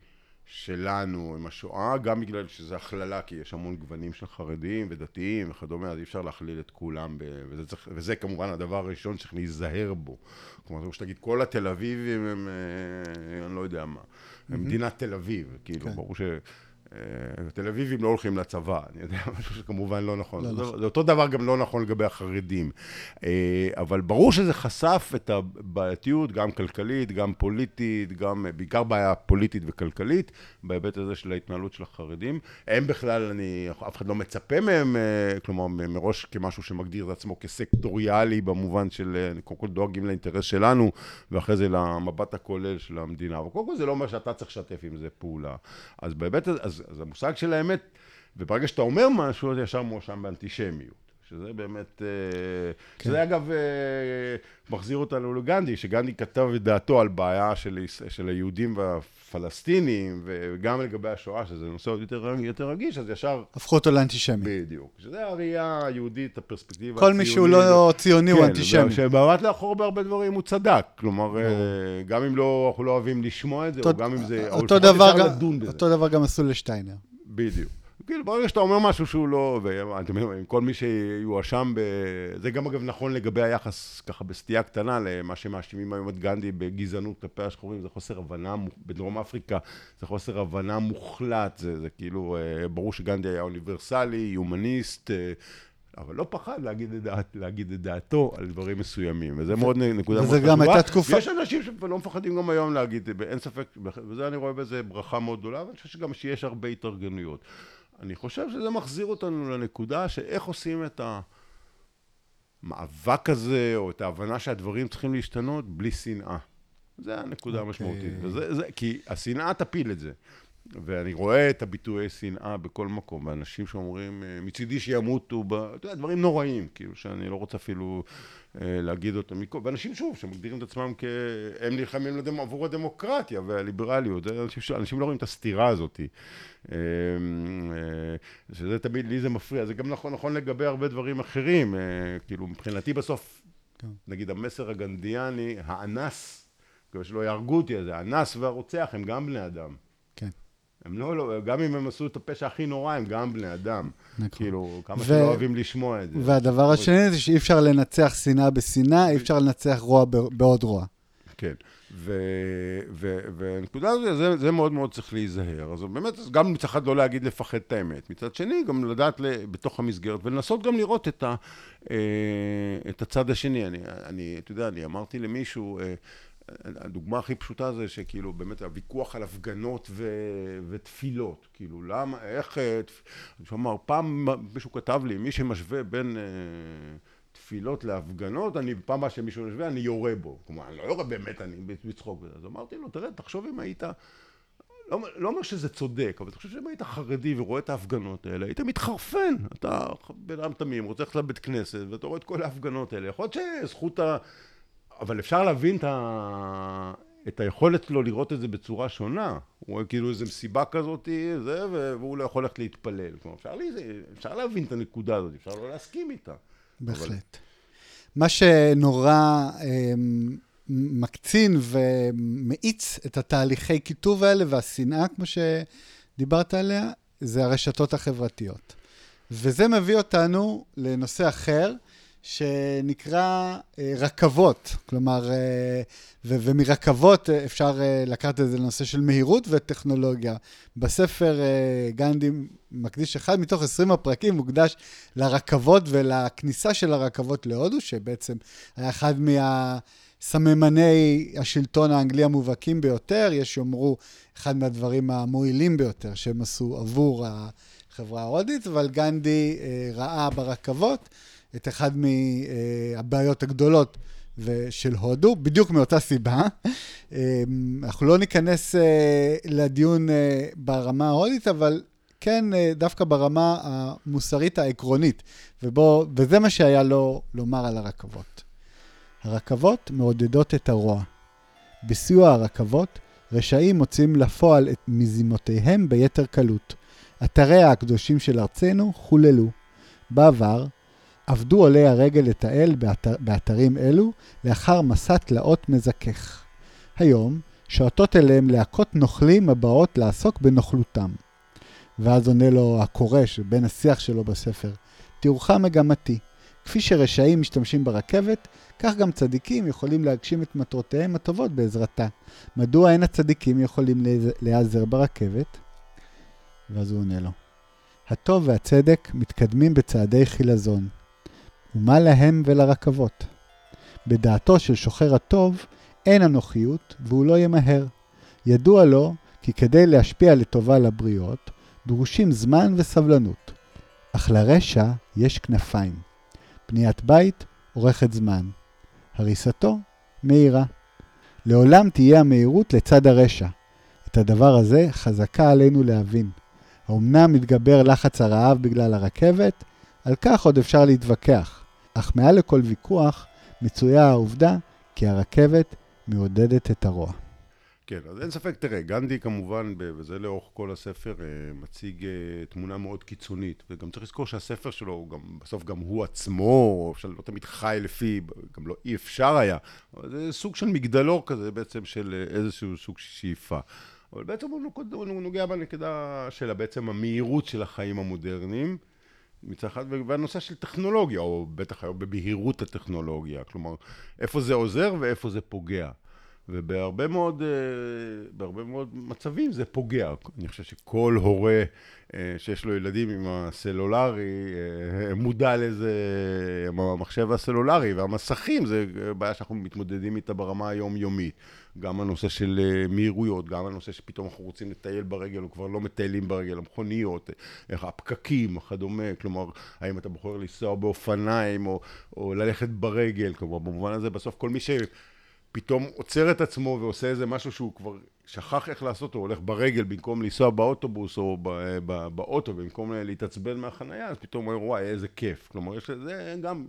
שלנו עם השואה, גם בגלל שזה הכללה, כי יש המון גוונים של חרדים ודתיים וכדומה, אז אי אפשר להכליל את כולם, ב... וזה, צריך... וזה כמובן הדבר הראשון שצריך להיזהר בו. כלומר, כמו שתגיד, כל התל אביבים הם, אה, אני לא יודע מה, הם מדינת תל אביב, כאילו, כן. ברור ש... אה, תל אביבים לא הולכים לצבא, אני יודע, משהו שכמובן לא נכון. לא זה, נכון. זה אותו דבר גם לא נכון לגבי החרדים. אה, אבל ברור שזה חשף את הבעייתיות, גם כלכלית, גם פוליטית, גם, בעיקר בעיה פוליטית וכלכלית, בהיבט הזה של ההתנהלות של החרדים. הם בכלל, אני, אף אחד לא מצפה מהם, אה, כלומר, מראש כמשהו שמגדיר את עצמו כסקטוריאלי, במובן של, אה, קודם כל דואגים לאינטרס שלנו, ואחרי זה למבט הכולל של המדינה. אבל קודם כל זה לא אומר שאתה צריך לשתף עם זה פעולה. אז בהיבט הזה, אז, אז המושג של האמת, וברגע שאתה אומר משהו, זה ישר מואשם באנטישמיות. שזה באמת, אה, כן. שזה אגב אה, מחזיר אותנו לגנדי, שגנדי כתב את דעתו על בעיה של, של היהודים והפלסטינים, וגם לגבי השואה, שזה נושא עוד יותר, יותר רגיש, אז ישר, הפכו אותו לאנטישמי. בדיוק. שזה הראייה היהודית, הפרספקטיבה כל מי שהוא הציונית. לא ציוני הוא כן, אנטישמי. שבמבט לאחור בהרבה דברים הוא צדק. כלומר, אה, גם אם לא, אנחנו לא אוהבים לשמוע את זה, או אותו- גם אם זה... או אותו דבר גם-. אותו דבר גם עשו לשטיינר. בדיוק. כאילו, ברגע שאתה אומר משהו שהוא לא... ואתם יודעים, כל מי שיואשם ב... זה גם אגב נכון לגבי היחס, ככה בסטייה קטנה, למה שמאשימים היום את גנדי בגזענות כלפי השחורים, זה חוסר הבנה, בדרום אפריקה, זה חוסר הבנה מוחלט, זה, זה כאילו, אה, ברור שגנדי היה אוניברסלי, הומניסט, אה, אבל לא פחד להגיד את, דעת, להגיד את דעתו על דברים מסוימים, וזה מאוד נקודה מאוד וזה חשובה. גם הייתה תקופה- ויש אנשים שלא מפחדים גם היום להגיד, אין ספק, וזה אני רואה בזה ברכה מאוד גדולה, ואני חושב שגם שיש הרבה התארגנויות. אני חושב שזה מחזיר אותנו לנקודה שאיך עושים את המאבק הזה, או את ההבנה שהדברים צריכים להשתנות בלי שנאה. זה הנקודה המשמעותית. וזה, זה, כי השנאה תפיל את זה. ואני רואה את הביטויי שנאה בכל מקום, ואנשים שאומרים, אה, מצידי שימותו, ב... אתה יודע, דברים נוראים, כאילו, שאני לא רוצה אפילו להגיד אותם. מכל- ואנשים, שוב, שמגדירים את עצמם כ... הם נלחמים לדמ... עבור הדמוקרטיה והליברליות. אנשים, ש... אנשים לא רואים את הסתירה הזאת. אה, אה, שזה תמיד, לי זה מפריע. זה גם נכון, נכון לגבי הרבה דברים אחרים. אה, כאילו, מבחינתי בסוף, כן. נגיד המסר הגנדיאני, האנס, כאילו שלא יהרגו אותי, אז האנס והרוצח הם גם בני אדם. הם לא, לא, גם אם הם עשו את הפשע הכי נורא, הם גם בני אדם. נכון. כאילו, כמה ו- שלא אוהבים לשמוע את זה. והדבר השני זה שאי אפשר לנצח שנאה בשנאה, אי אפשר לנצח רוע ב- בעוד רוע. כן. והנקודה הזאת, זה, זה מאוד מאוד צריך להיזהר. אז באמת, גם מצד אחד לא להגיד לפחד את האמת. מצד שני, גם לדעת ל- בתוך המסגרת, ולנסות גם לראות את, ה, אה, את הצד השני. אני, אני, אתה יודע, אני אמרתי למישהו, אה, הדוגמה הכי פשוטה זה שכאילו באמת הוויכוח על הפגנות ו... ותפילות, כאילו למה, איך, אה, הוא אמר, פעם מישהו כתב לי, מי שמשווה בין אה, תפילות להפגנות, אני, פעם הבאה שמישהו משווה, אני יורה בו. כלומר, אני לא יורה באמת, אני בצחוק. אז אמרתי לו, תראה, תחשוב אם היית, לא, לא אומר שזה צודק, אבל תחשוב שאם היית חרדי ורואה את ההפגנות האלה, היית מתחרפן. אתה בן אדם תמים, רוצה ללכת לבית כנסת, ואתה רואה את כל ההפגנות האלה. יכול להיות שזכות ה... אבל אפשר להבין את, ה... את היכולת שלו לראות את זה בצורה שונה. הוא רואה כאילו איזו מסיבה כזאת, זה, והוא לא יכול ללכת להתפלל. כלומר, אפשר, לי, אפשר להבין את הנקודה הזאת, אפשר לא להסכים איתה. בהחלט. מה שנורא אמ, מקצין ומאיץ את התהליכי כיתוב האלה והשנאה, כמו שדיברת עליה, זה הרשתות החברתיות. וזה מביא אותנו לנושא אחר, שנקרא אה, רכבות. כלומר, אה, ו- ומרכבות אה, אפשר אה, לקחת את זה לנושא של מהירות וטכנולוגיה. בספר אה, גנדי מקדיש אחד מתוך 20 הפרקים, מוקדש לרכבות ולכניסה של הרכבות להודו, שבעצם היה אחד מהסממני השלטון האנגלי המובהקים ביותר, יש שיאמרו אחד מהדברים המועילים ביותר שהם עשו עבור החברה ההודית, אבל גנדי אה, ראה ברכבות את אחת מהבעיות הגדולות של הודו, בדיוק מאותה סיבה. אה, אנחנו לא ניכנס אה, לדיון אה, ברמה ההודית, אבל כן דווקא ברמה המוסרית העקרונית, ובו, וזה מה שהיה לו לומר על הרכבות. הרכבות מעודדות את הרוע. בסיוע הרכבות, רשעים מוצאים לפועל את מזימותיהם ביתר קלות. אתריה הקדושים של ארצנו חוללו. בעבר, עבדו עולי הרגל את האל באתר, באתרים אלו לאחר מסע תלאות מזכך. היום שועטות אליהם להכות נוכלים הבאות לעסוק בנוכלותם. ואז עונה לו הקורא שבין השיח שלו בספר, תיאורך מגמתי. כפי שרשעים משתמשים ברכבת, כך גם צדיקים יכולים להגשים את מטרותיהם הטובות בעזרתה. מדוע אין הצדיקים יכולים להיעזר ברכבת? ואז הוא עונה לו, הטוב והצדק מתקדמים בצעדי חילזון. ומה להם ולרכבות? בדעתו של שוחר הטוב אין אנוכיות והוא לא ימהר. ידוע לו כי כדי להשפיע לטובה לבריות, דרושים זמן וסבלנות. אך לרשע יש כנפיים. בניית בית אורכת זמן. הריסתו מהירה. לעולם תהיה המהירות לצד הרשע. את הדבר הזה חזקה עלינו להבין. האומנם מתגבר לחץ הרעב בגלל הרכבת? על כך עוד אפשר להתווכח. אך מעל לכל ויכוח מצויה העובדה כי הרכבת מעודדת את הרוע. כן, אז אין ספק, תראה, גנדי כמובן, וזה לאורך כל הספר, אה, מציג אה, תמונה מאוד קיצונית, וגם צריך לזכור שהספר שלו, גם, בסוף גם הוא עצמו, אפשר לא תמיד חי לפי, גם לא אי אפשר היה, זה סוג של מגדלור כזה בעצם של אה, איזשהו סוג של שאיפה. אבל בעצם הוא נוגע בנקודה של בעצם המהירות של החיים המודרניים. מצד אחד, והנושא של טכנולוגיה, או בטח היום בבהירות הטכנולוגיה, כלומר, איפה זה עוזר ואיפה זה פוגע. ובהרבה מאוד, אה, בהרבה מאוד מצבים זה פוגע. אני חושב שכל הורה אה, שיש לו ילדים עם הסלולרי אה, מודע לזה, המחשב הסלולרי והמסכים, זה בעיה שאנחנו מתמודדים איתה ברמה היומיומית. גם הנושא של מהירויות, גם הנושא שפתאום אנחנו רוצים לטייל ברגל, או כבר לא מטיילים ברגל, המכוניות, הפקקים וכדומה, כלומר, האם אתה בוחר לנסוע באופניים או, או ללכת ברגל, כלומר, במובן הזה בסוף כל מי ש... פתאום עוצר את עצמו ועושה איזה משהו שהוא כבר שכח איך לעשות, הוא הולך ברגל במקום לנסוע באוטובוס או באוטו, במקום להתעצבן מהחנייה, אז פתאום הוא אומר, וואי, איזה כיף. כלומר, יש לזה גם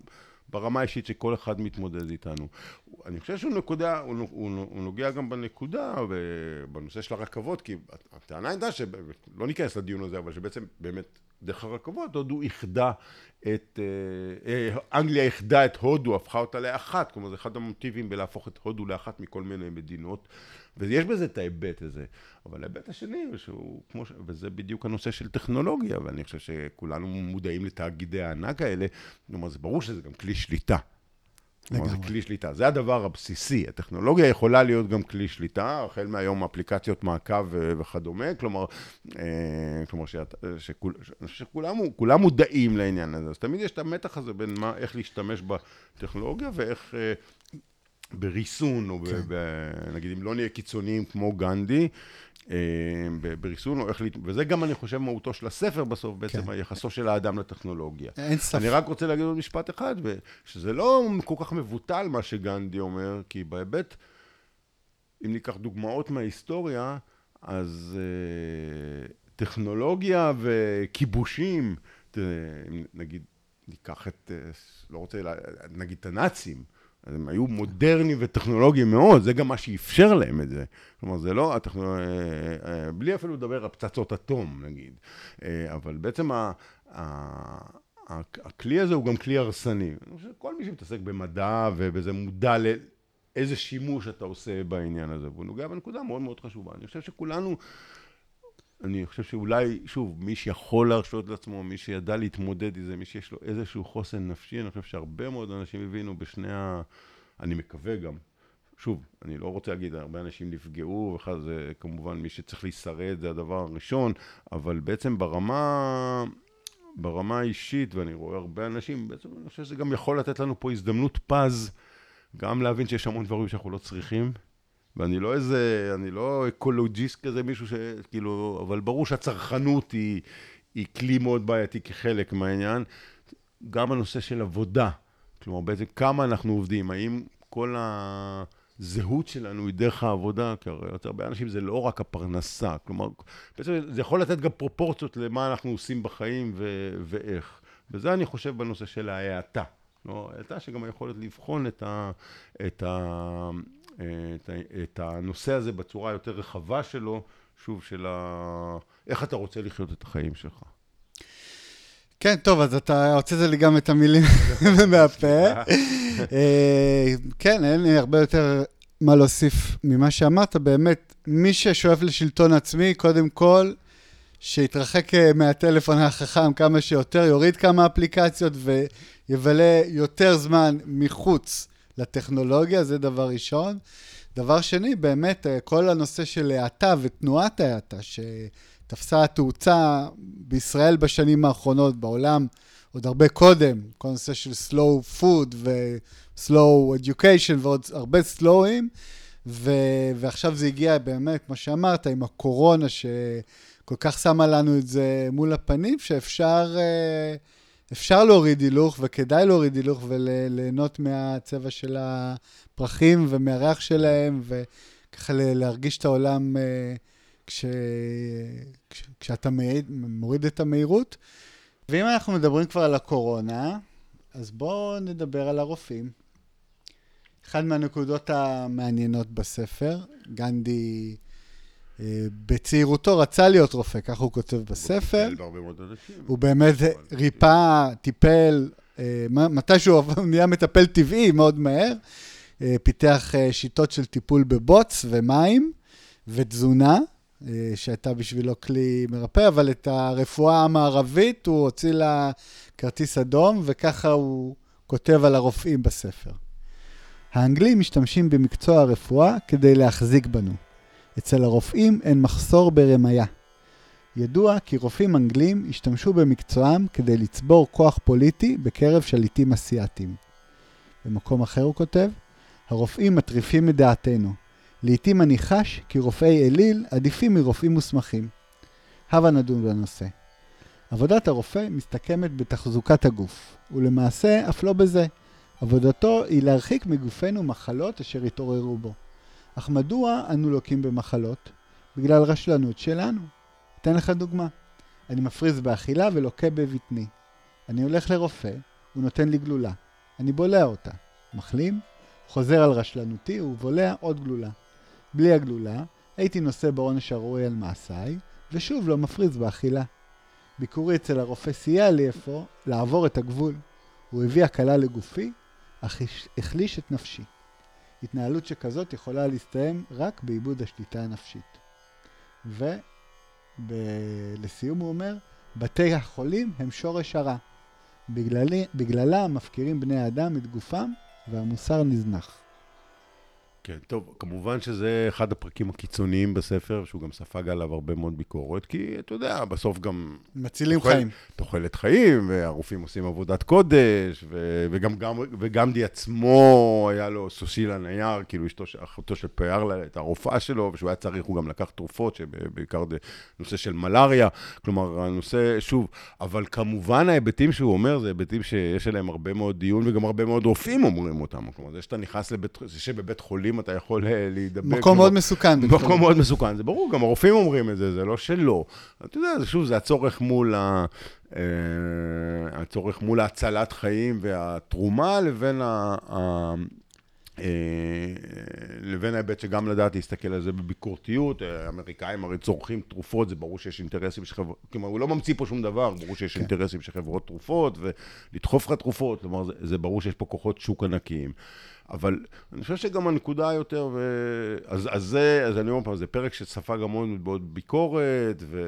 ברמה האישית שכל אחד מתמודד איתנו. אני חושב שהוא נקודה, הוא, הוא, הוא נוגע גם בנקודה, בנושא של הרכבות, כי הטענה הייתה שלא ניכנס לדיון הזה, אבל שבעצם באמת דרך הרכבות הודו איחדה את, אה, אה, אנגליה איחדה את הודו, הפכה אותה לאחת, כלומר זה אחד המוטיבים בלהפוך את הודו לאחת מכל מיני מדינות, ויש בזה את ההיבט הזה. אבל ההיבט השני, שהוא כמו ש... וזה בדיוק הנושא של טכנולוגיה, ואני חושב שכולנו מודעים לתאגידי הענק האלה, כלומר זה ברור שזה גם כלי שליטה. כלומר, זה כלי שליטה. זה הדבר הבסיסי. הטכנולוגיה יכולה להיות גם כלי שליטה, החל מהיום אפליקציות מעקב וכדומה, כלומר, אה, כלומר שאת, שכול, שכולם מודעים לעניין הזה. אז תמיד יש את המתח הזה בין מה, איך להשתמש בטכנולוגיה ואיך... אה, בריסון, או כן. ב, נגיד אם לא נהיה קיצוניים כמו גנדי, אה, בריסון, או איך, וזה גם אני חושב מהותו של הספר בסוף, בעצם כן. היחסו של האדם לטכנולוגיה. אין ספק. אני רק רוצה להגיד עוד משפט אחד, שזה לא כל כך מבוטל מה שגנדי אומר, כי בהיבט, אם ניקח דוגמאות מההיסטוריה, אז uh, טכנולוגיה וכיבושים, נגיד, ניקח את, uh, לא רוצה, נגיד את הנאצים, אז הם היו מודרניים וטכנולוגיים מאוד, זה גם מה שאפשר להם את זה. כלומר, זה לא הטכנולוגיה, אה, אה, בלי אפילו לדבר על פצצות אטום, נגיד. אה, אבל בעצם ה... הכלי הזה הוא גם כלי הרסני. שכל מי שמתעסק במדע ובזה מודע לאיזה שימוש אתה עושה בעניין הזה, והוא נוגע בנקודה מאוד מאוד חשובה. אני חושב שכולנו, אני חושב שאולי, שוב, מי שיכול להרשות לעצמו, מי שידע להתמודד עם זה, מי שיש לו איזשהו חוסן נפשי, אני חושב שהרבה מאוד אנשים הבינו בשני ה... אני מקווה גם, שוב, אני לא רוצה להגיד, הרבה אנשים נפגעו, בכלל זה כמובן מי שצריך להישרד זה הדבר הראשון, אבל בעצם ברמה, ברמה האישית, ואני רואה הרבה אנשים, בעצם אני חושב שזה גם יכול לתת לנו פה הזדמנות פז, גם להבין שיש המון דברים שאנחנו לא צריכים. ואני לא איזה, אני לא ecologist כזה, מישהו שכאילו, אבל ברור שהצרכנות היא, היא כלי מאוד בעייתי כחלק מהעניין. גם הנושא של עבודה, כלומר, בעצם כמה אנחנו עובדים, האם כל הזהות שלנו היא דרך העבודה, כי הרי יותר הרבה אנשים זה לא רק הפרנסה, כלומר, בעצם זה יכול לתת גם פרופורציות למה אנחנו עושים בחיים ו- ואיך. וזה אני חושב בנושא של ההאטה. לא, האטה שגם היכולת לבחון את, ה- את, ה- את, את הנושא הזה בצורה יותר רחבה שלו, שוב, של ה... איך אתה רוצה לחיות את החיים שלך. כן, טוב, אז אתה הוצאת לי גם את המילים מהפה. אה, כן, אין לי הרבה יותר מה להוסיף ממה שאמרת. באמת, מי ששואף לשלטון עצמי, קודם כל, שיתרחק אה, מהטלפון החכם כמה שיותר, יוריד כמה אפליקציות ויבלה יותר זמן מחוץ לטכנולוגיה, זה דבר ראשון. דבר שני, באמת, אה, כל הנושא של האטה ותנועת האטה, שתפסה תאוצה בישראל בשנים האחרונות, בעולם עוד הרבה קודם, כל הנושא של slow food ו-slow education ועוד הרבה slowים, ו- ועכשיו זה הגיע באמת, כמו שאמרת, עם הקורונה, שכל כך שמה לנו את זה מול הפנים, שאפשר... אה, אפשר להוריד הילוך וכדאי להוריד הילוך וליהנות מהצבע של הפרחים ומהריח שלהם, וככה להרגיש את העולם אה, כש, כש, כשאתה מוריד את המהירות. ואם אנחנו מדברים כבר על הקורונה, אז בואו נדבר על הרופאים. אחת מהנקודות המעניינות בספר, גנדי בצעירותו רצה להיות רופא, ככה הוא כותב בספר. הוא באמת ריפא, טיפל, אה, מתישהו הוא נהיה מטפל טבעי מאוד מהר, אה, פיתח שיטות של טיפול בבוץ ומים ותזונה, שהייתה בשבילו כלי מרפא, אבל את הרפואה המערבית הוא הוציא לה כרטיס אדום, וככה הוא כותב על הרופאים בספר. האנגלים משתמשים במקצוע הרפואה כדי להחזיק בנו. אצל הרופאים אין מחסור ברמיה. ידוע כי רופאים אנגלים השתמשו במקצועם כדי לצבור כוח פוליטי בקרב שליטים אסיאתיים. במקום אחר הוא כותב, הרופאים מטריפים מדעתנו. לעתים אני חש כי רופאי אליל עדיפים מרופאים מוסמכים. הבה נדון בנושא. עבודת הרופא מסתכמת בתחזוקת הגוף, ולמעשה אף לא בזה. עבודתו היא להרחיק מגופנו מחלות אשר התעוררו בו. אך מדוע אנו לוקים במחלות? בגלל רשלנות שלנו. אתן לך דוגמה. אני מפריז באכילה ולוקה בבטני. אני הולך לרופא, הוא נותן לי גלולה. אני בולע אותה. מחלים, חוזר על רשלנותי ובולע עוד גלולה. בלי הגלולה, הייתי נושא בעונש הראוי על מעשיי, ושוב לא מפריז באכילה. ביקורי אצל הרופא סייע לי אפוא לעבור את הגבול. הוא הביא הקלה לגופי, אך החליש את נפשי. התנהלות שכזאת יכולה להסתיים רק בעיבוד השליטה הנפשית. ולסיום הוא אומר, בתי החולים הם שורש הרע. בגללי, בגללם מפקירים בני האדם את גופם והמוסר נזנח. כן, טוב, כמובן שזה אחד הפרקים הקיצוניים בספר, שהוא גם ספג עליו הרבה מאוד ביקורת, כי אתה יודע, בסוף גם... מצילים תוחל, חיים. תוחלת חיים, והרופאים עושים עבודת קודש, ו, וגם גם, וגמדי עצמו, היה לו סוסילה נייר, כאילו אשתו, אחותו של פיאר, את הרופאה שלו, ושהוא היה צריך, הוא גם לקח תרופות, שבעיקר נושא של מלאריה, כלומר, הנושא, שוב, אבל כמובן ההיבטים שהוא אומר, זה היבטים שיש עליהם הרבה מאוד דיון, וגם הרבה מאוד רופאים אומרים אותם. כלומר, זה שאתה נכנס לבית, זה שבבית חולים, אתה יכול אה, להידבק. מקום מאוד מסוכן. מקום מאוד מסוכן, זה ברור, גם הרופאים אומרים את זה, זה לא שלא. אתה יודע, שוב, זה הצורך מול ה... אה, הצורך מול ההצלת חיים והתרומה לבין ה... אה, לבין ההיבט שגם לדעת להסתכל על זה בביקורתיות, האמריקאים הרי צורכים תרופות, זה ברור שיש אינטרסים של חברות, כלומר הוא לא ממציא פה שום דבר, ברור שיש כן. אינטרסים של חברות תרופות ולדחוף לך תרופות, כלומר זה, זה ברור שיש פה כוחות שוק ענקיים. אבל אני חושב שגם הנקודה היותר, ו... אז, אז זה, אז אני אומר פעם, זה פרק שספג המון מאוד ביקורת, ו...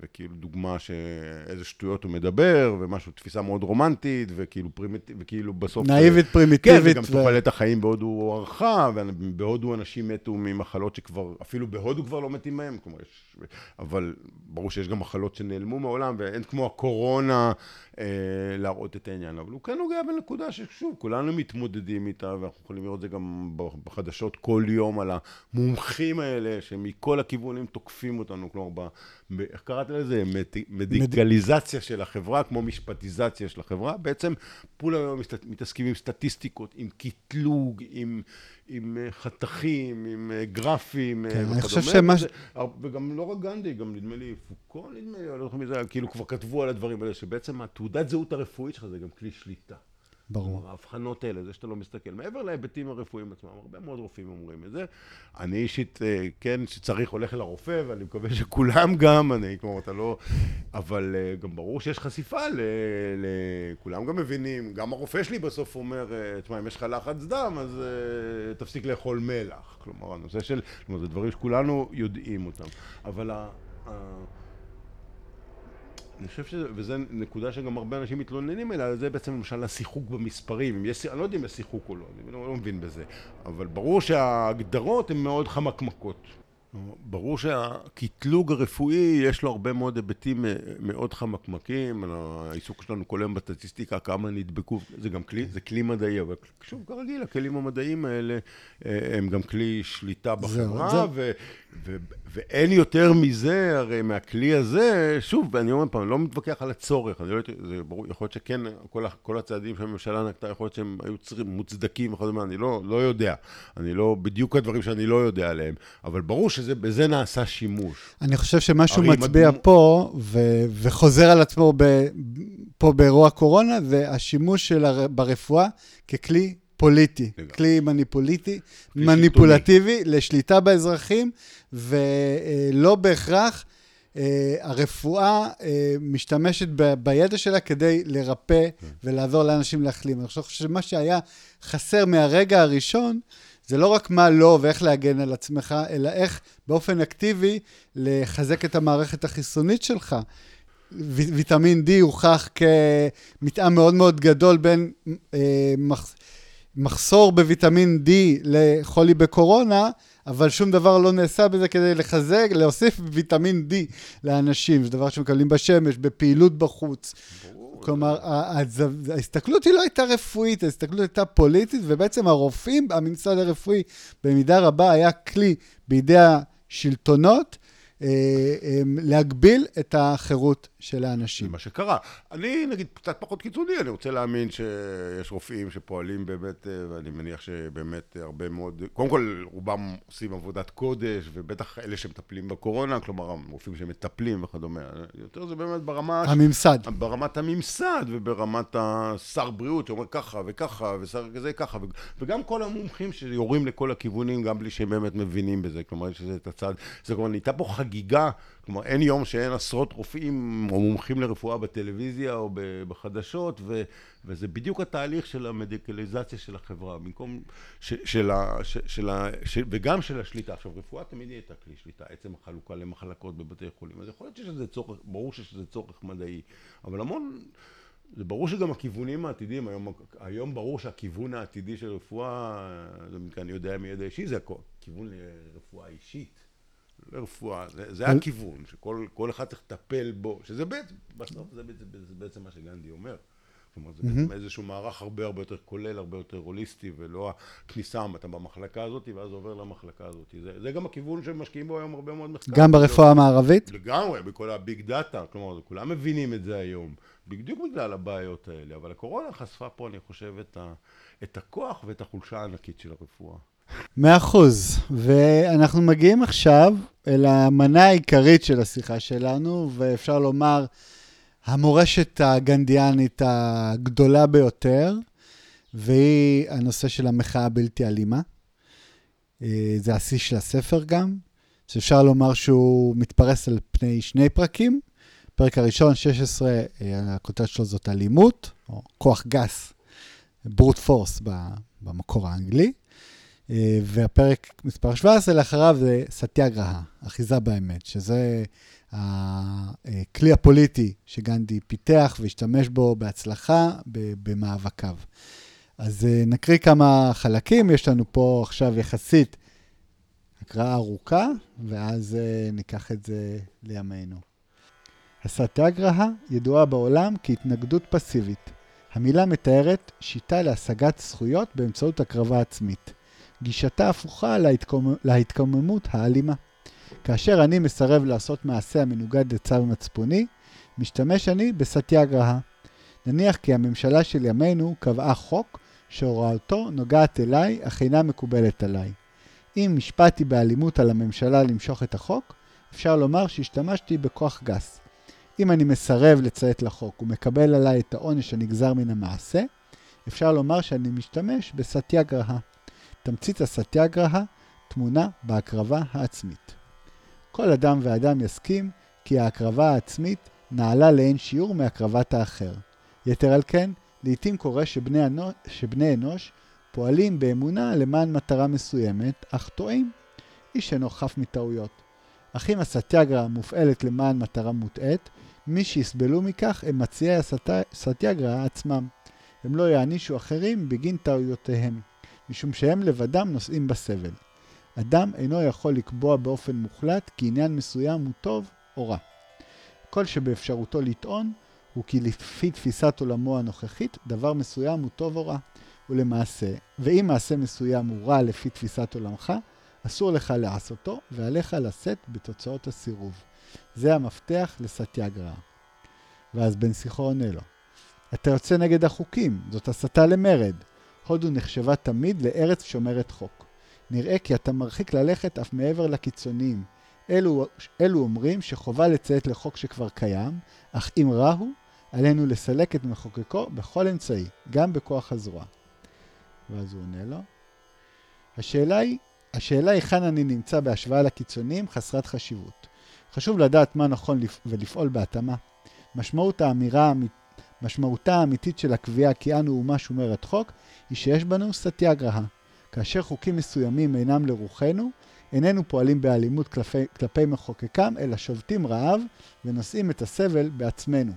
וכאילו דוגמה שאיזה שטויות הוא מדבר, ומשהו, תפיסה מאוד רומנטית, וכאילו פרימיטיב, וכאילו בסוף... נאיבית, פרימיטיבית. כן, וגם ו... תוחלת החיים בהודו הוארכה, ובהודו אנשים מתו ממחלות שכבר, אפילו בהודו כבר לא מתים מהם, כלומר, יש, אבל ברור שיש גם מחלות שנעלמו מעולם, ואין כמו הקורונה אה, להראות את העניין, אבל הוא כן נוגע בנקודה ששוב, כולנו מתמודדים איתה, ואנחנו יכולים לראות את זה גם בחדשות כל יום, על המומחים האלה, שמכל הכיוונים תוקפים אותנו, כלומר, איך קראת לזה? מדיקליזציה של החברה, כמו משפטיזציה של החברה, בעצם כולם היום מתעסקים עם סטטיסטיקות, עם קטלוג, עם, עם אה, חתכים, עם אה, גרפים כן, וכדומה. אני חושב שמה... וזה, וגם לא רק גנדי, גם נדמה לי פוקו, נדמה לי, אני לא זוכר מזה, כאילו כבר כתבו על הדברים האלה, שבעצם התעודת זהות הרפואית שלך זה גם כלי שליטה. ברור. ההבחנות האלה, זה שאתה לא מסתכל. מעבר להיבטים הרפואיים עצמם, הרבה מאוד רופאים אומרים את זה. אני אישית, אה, כן, שצריך הולך לרופא, ואני מקווה שכולם גם, אני, כלומר, אתה לא... אבל אה, גם ברור שיש חשיפה ל... ל... כולם גם מבינים, גם הרופא שלי בסוף אומר, אה, תשמע, אם יש לך לחץ דם, אז תפסיק לאכול מלח. כלומר, הנושא של... כלומר, זה דברים שכולנו יודעים אותם. אבל ה... אני חושב שזה, וזו נקודה שגם הרבה אנשים מתלוננים אליה, זה בעצם למשל השיחוק במספרים, אם יש, אני לא יודע אם יש שיחוק או לא, אני לא, לא מבין בזה, אבל ברור שההגדרות הן מאוד חמקמקות. ברור שהקטלוג הרפואי יש לו הרבה מאוד היבטים אה, מאוד חמקמקים, העיסוק שלנו כל היום בסטטיסטיקה, כמה נדבקו, זה גם כלי, זה כלי מדעי, אבל שוב, כרגיל, הכלים המדעיים האלה אה, הם גם כלי שליטה בחברה, ו, ו, ואין יותר מזה, הרי מהכלי הזה, שוב, אני אומר פעם, לא מתווכח על הצורך, אני לא, זה ברור, יכול להיות שכן, כל, כל הצעדים שהממשלה נקטה, יכול להיות שהם היו צריכים, מוצדקים וכדומה, אני לא, לא יודע, אני לא, בדיוק הדברים שאני לא יודע עליהם, אבל ברור שבזה נעשה שימוש. אני חושב שמשהו מצביע מדמו... פה, ו, וחוזר על עצמו ב, פה באירוע קורונה, זה השימוש של הר, ברפואה ככלי פוליטי, לגמרי. כלי מניפוליטי, מניפולטיבי שלטוני. לשליטה באזרחים, ולא בהכרח אה, הרפואה אה, משתמשת ב, בידע שלה כדי לרפא כן. ולעזור לאנשים להחלים. אני חושב שמה שהיה חסר מהרגע הראשון, זה לא רק מה לא ואיך להגן על עצמך, אלא איך באופן אקטיבי לחזק את המערכת החיסונית שלך. ויטמין D הוכח כמתאם מאוד מאוד גדול בין אה, מח, מחסור בוויטמין D לחולי בקורונה, אבל שום דבר לא נעשה בזה כדי לחזק, להוסיף ויטמין D לאנשים. זה דבר שמקבלים בשמש, בפעילות בחוץ. כלומר, ההסתכלות היא לא הייתה רפואית, ההסתכלות הייתה פוליטית, ובעצם הרופאים, הממסד הרפואי, במידה רבה היה כלי בידי השלטונות אה, אמ, להגביל את החירות של האנשים. זה מה שקרה. אני, נגיד, קצת פחות קיצוני, אני רוצה להאמין שיש רופאים שפועלים באמת, אה, ואני מניח שבאמת הרבה מאוד, קודם כל, רובם עושים עבודת קודש, ובטח אלה שמטפלים בקורונה, כלומר, הרופאים שמטפלים וכדומה. יותר זה באמת ברמה... הממסד. ברמת הממסד וברמת השר בריאות שאומר ככה וככה, ושר כזה ככה, וגם כל המומחים שיורים לכל הכיוונים, גם בלי שהם באמת מבינים בזה. כלומר, יש את הצד, זה כלומר, נהייתה פה חגיגה, כלומר אין יום שאין עשרות רופאים או מומחים לרפואה בטלוויזיה או בחדשות, ו, וזה בדיוק התהליך של המדיקליזציה של החברה, במקום, ש, של ה, ש, של ה, ש, וגם של השליטה. עכשיו, רפואה תמיד הייתה כלי שליטה, עצם החלוקה למחלקות בבתי חולים, אז יכול להיות שיש לזה צורך, ברור שיש לזה צורך מדעי, אבל המון... זה ברור שגם הכיוונים העתידיים, היום, היום ברור שהכיוון העתידי של רפואה, זה מכאן אני יודע מידע אישי, זה הכיוון לרפואה אישית. לרפואה, זה, זה הכיוון, שכל אחד צריך לטפל בו, שזה בעצם, בסוף זה בעצם, זה בעצם מה שגנדי אומר. כלומר, זה בעצם איזשהו מערך הרבה הרבה יותר כולל, הרבה יותר הוליסטי, ולא הכניסה, אתה במחלקה הזאת, ואז עובר למחלקה הזאת. זה, זה גם הכיוון שמשקיעים בו היום הרבה מאוד מחקר. גם ברפואה המערבית? לגמרי, בכל הביג דאטה, כלומר, כולם מבינים את זה היום, בדיוק בגלל הבעיות האלה, אבל הקורונה חשפה פה, אני חושב, את, ה, את הכוח ואת החולשה הענקית של הרפואה. מאה אחוז. ואנחנו מגיעים עכשיו אל המנה העיקרית של השיחה שלנו, ואפשר לומר, המורשת הגנדיאנית הגדולה ביותר, והיא הנושא של המחאה הבלתי אלימה. אה, זה השיא של הספר גם, שאפשר לומר שהוא מתפרס על פני שני פרקים. הפרק הראשון, 16, אה, הכותרת שלו זאת אלימות, או כוח גס, ברוט פורס במקור האנגלי. אה, והפרק מספר 17 לאחריו זה סטיאגרהה, אחיזה באמת, שזה הכלי הפוליטי שגנדי פיתח והשתמש בו בהצלחה במאבקיו. אז אה, נקריא כמה חלקים, יש לנו פה עכשיו יחסית הקראה ארוכה, ואז אה, ניקח את זה לימינו. הסטאגרהה ידועה בעולם כהתנגדות פסיבית. המילה מתארת שיטה להשגת זכויות באמצעות הקרבה עצמית. גישתה הפוכה להתקומ... להתקוממות האלימה. כאשר אני מסרב לעשות מעשה המנוגד לצו מצפוני, משתמש אני בסטיאגרהה. נניח כי הממשלה של ימינו קבעה חוק שהוראתו נוגעת אליי, אך אינה מקובלת עליי. אם השפעתי באלימות על הממשלה למשוך את החוק, אפשר לומר שהשתמשתי בכוח גס. אם אני מסרב לציית לחוק ומקבל עליי את העונש הנגזר מן המעשה, אפשר לומר שאני משתמש בסטיאגרהה. תמצית הסטיאגרהה טמונה בהקרבה העצמית. כל אדם ואדם יסכים כי ההקרבה העצמית נעלה לאין שיעור מהקרבת האחר. יתר על כן, לעתים קורה שבני, אנוש, שבני אנוש פועלים באמונה למען מטרה מסוימת, אך טועים. איש אינו חף מטעויות. אך אם הסטיאגרה מופעלת למען מטרה מוטעית, מי שיסבלו מכך הם מציעי הסטיאגרה עצמם. הם לא יענישו אחרים בגין טעויותיהם, משום שהם לבדם נושאים בסבל. אדם אינו יכול לקבוע באופן מוחלט כי עניין מסוים הוא טוב או רע. כל שבאפשרותו לטעון הוא כי לפי תפיסת עולמו הנוכחית, דבר מסוים הוא טוב או רע. ולמעשה, ואם מעשה מסוים הוא רע לפי תפיסת עולמך, אסור לך לעשותו, ועליך לשאת בתוצאות הסירוב. זה המפתח לסטיאגראה. ואז בן שיחו עונה לו, אתה יוצא נגד החוקים, זאת הסתה למרד. הודו נחשבה תמיד לארץ שומרת חוק. נראה כי אתה מרחיק ללכת אף מעבר לקיצוניים. אלו, אלו אומרים שחובה לציית לחוק שכבר קיים, אך אם רע הוא, עלינו לסלק את מחוקקו בכל אמצעי, גם בכוח הזרוע. ואז הוא עונה לו. השאלה היא, השאלה היכן אני נמצא בהשוואה לקיצוניים חסרת חשיבות. חשוב לדעת מה נכון ולפעול בהתאמה. משמעות האמירה, משמעותה האמיתית של הקביעה כי אנו אומה שומרת חוק, היא שיש בנו סטיאגרהה. כאשר חוקים מסוימים אינם לרוחנו, איננו פועלים באלימות כלפי, כלפי מחוקקם, אלא שובתים רעב ונושאים את הסבל בעצמנו.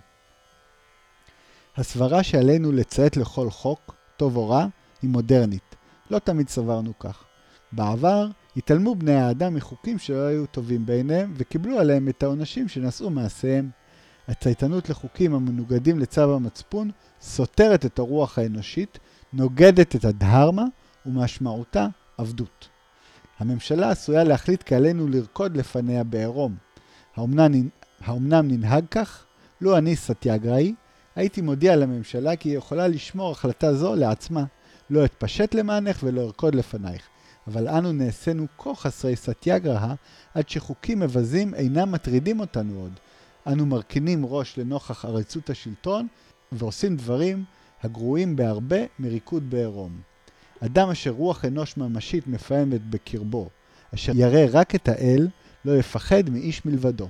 הסברה שעלינו לציית לכל חוק, טוב או רע, היא מודרנית. לא תמיד סברנו כך. בעבר התעלמו בני האדם מחוקים שלא היו טובים בעיניהם וקיבלו עליהם את העונשים שנשאו מעשיהם. הצייתנות לחוקים המנוגדים לצו המצפון סותרת את הרוח האנושית, נוגדת את הדהרמה ומשמעותה עבדות. הממשלה עשויה להחליט כי עלינו לרקוד לפניה בעירום. האומנם, ננהג כך? לו אני סטיאגראי, הייתי מודיע לממשלה כי היא יכולה לשמור החלטה זו לעצמה. לא אתפשט למענך ולא ארקוד לפנייך. אבל אנו נעשינו כה חסרי סטיאגרהה, עד שחוקים מבזים אינם מטרידים אותנו עוד. אנו מרכינים ראש לנוכח עריצות השלטון, ועושים דברים הגרועים בהרבה מריקוד בעירום. אדם אשר רוח אנוש ממשית מפעמת בקרבו, אשר ירא רק את האל, לא יפחד מאיש מלבדו.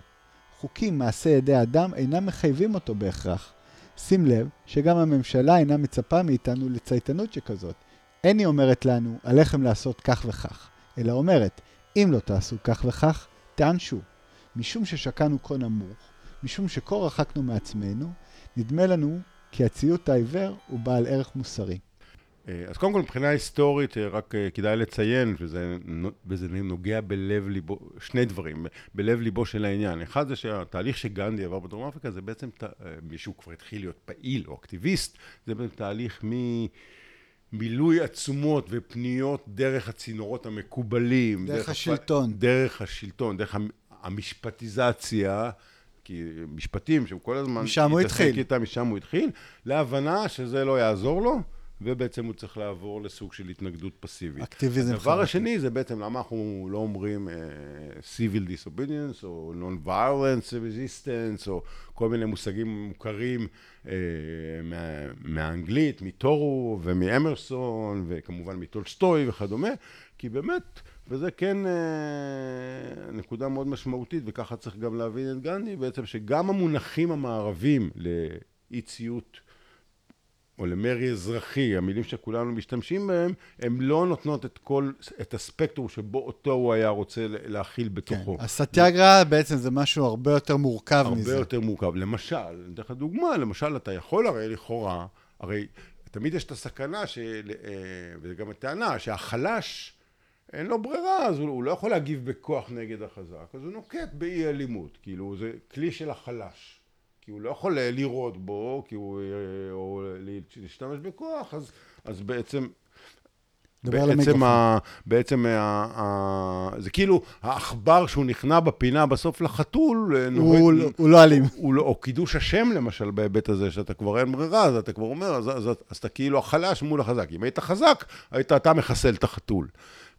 חוקים מעשה ידי אדם אינם מחייבים אותו בהכרח. שים לב שגם הממשלה אינה מצפה מאיתנו לצייתנות שכזאת. אין היא אומרת לנו, עליכם לעשות כך וכך, אלא אומרת, אם לא תעשו כך וכך, תענשו. משום ששקענו כה נמוך, משום שכה רחקנו מעצמנו, נדמה לנו כי הציות העיוור הוא בעל ערך מוסרי. אה, אז קודם כל מבחינה היסטורית אה, רק אה, כדאי לציין, וזה, וזה נוגע בלב ליבו, שני דברים, בלב ליבו של העניין. אחד זה שהתהליך שגנדי עבר בדרום אפריקה זה בעצם, מישהו כבר התחיל להיות פעיל או אקטיביסט, זה בעצם תהליך ממילוי עצומות ופניות דרך הצינורות המקובלים. דרך, דרך השלטון. דרך השלטון, דרך המשפטיזציה. כי משפטים שהם כל הזמן... משם הוא התחיל. איתה, משם הוא התחיל, להבנה שזה לא יעזור לו. ובעצם הוא צריך לעבור לסוג של התנגדות פסיבית. אקטיביזם. הדבר השני זה בעצם למה אנחנו לא אומרים uh, civil disobedience או non-violence resistance או כל מיני מושגים מוכרים uh, מה, מהאנגלית, מטורו ומאמרסון וכמובן מטולסטוי וכדומה, כי באמת, וזה כן uh, נקודה מאוד משמעותית וככה צריך גם להבין את גנדי, בעצם שגם המונחים המערבים לאי ציות או למרי אזרחי, המילים שכולנו משתמשים בהם, הן לא נותנות את כל, את הספקטרום שבו אותו הוא היה רוצה להכיל בתוכו. כן, הסטיאגרה בעצם זה משהו הרבה יותר מורכב הרבה מזה. הרבה יותר מורכב. למשל, אני אתן לך דוגמה, למשל, אתה יכול הרי לכאורה, הרי תמיד יש את הסכנה, של, אה, וזה גם הטענה, שהחלש, אין לו ברירה, אז הוא, הוא לא יכול להגיב בכוח נגד החזק, אז הוא נוקט באי אלימות, כאילו זה כלי של החלש. כי הוא לא יכול לירות בו, כי הוא, אה, או להשתמש בכוח, אז, אז בעצם בעצם, ה, בעצם ה, ה, זה כאילו העכבר שהוא נכנע בפינה בסוף לחתול, אה, הוא, הוא, לא- הוא לא אלים. הוא לא, או קידוש השם למשל בהיבט הזה, שאתה כבר אין ברירה, אז אתה כבר אומר, אז, אז, אז, אז אתה כאילו החלש מול החזק. אם היית חזק, היית אתה מחסל את החתול.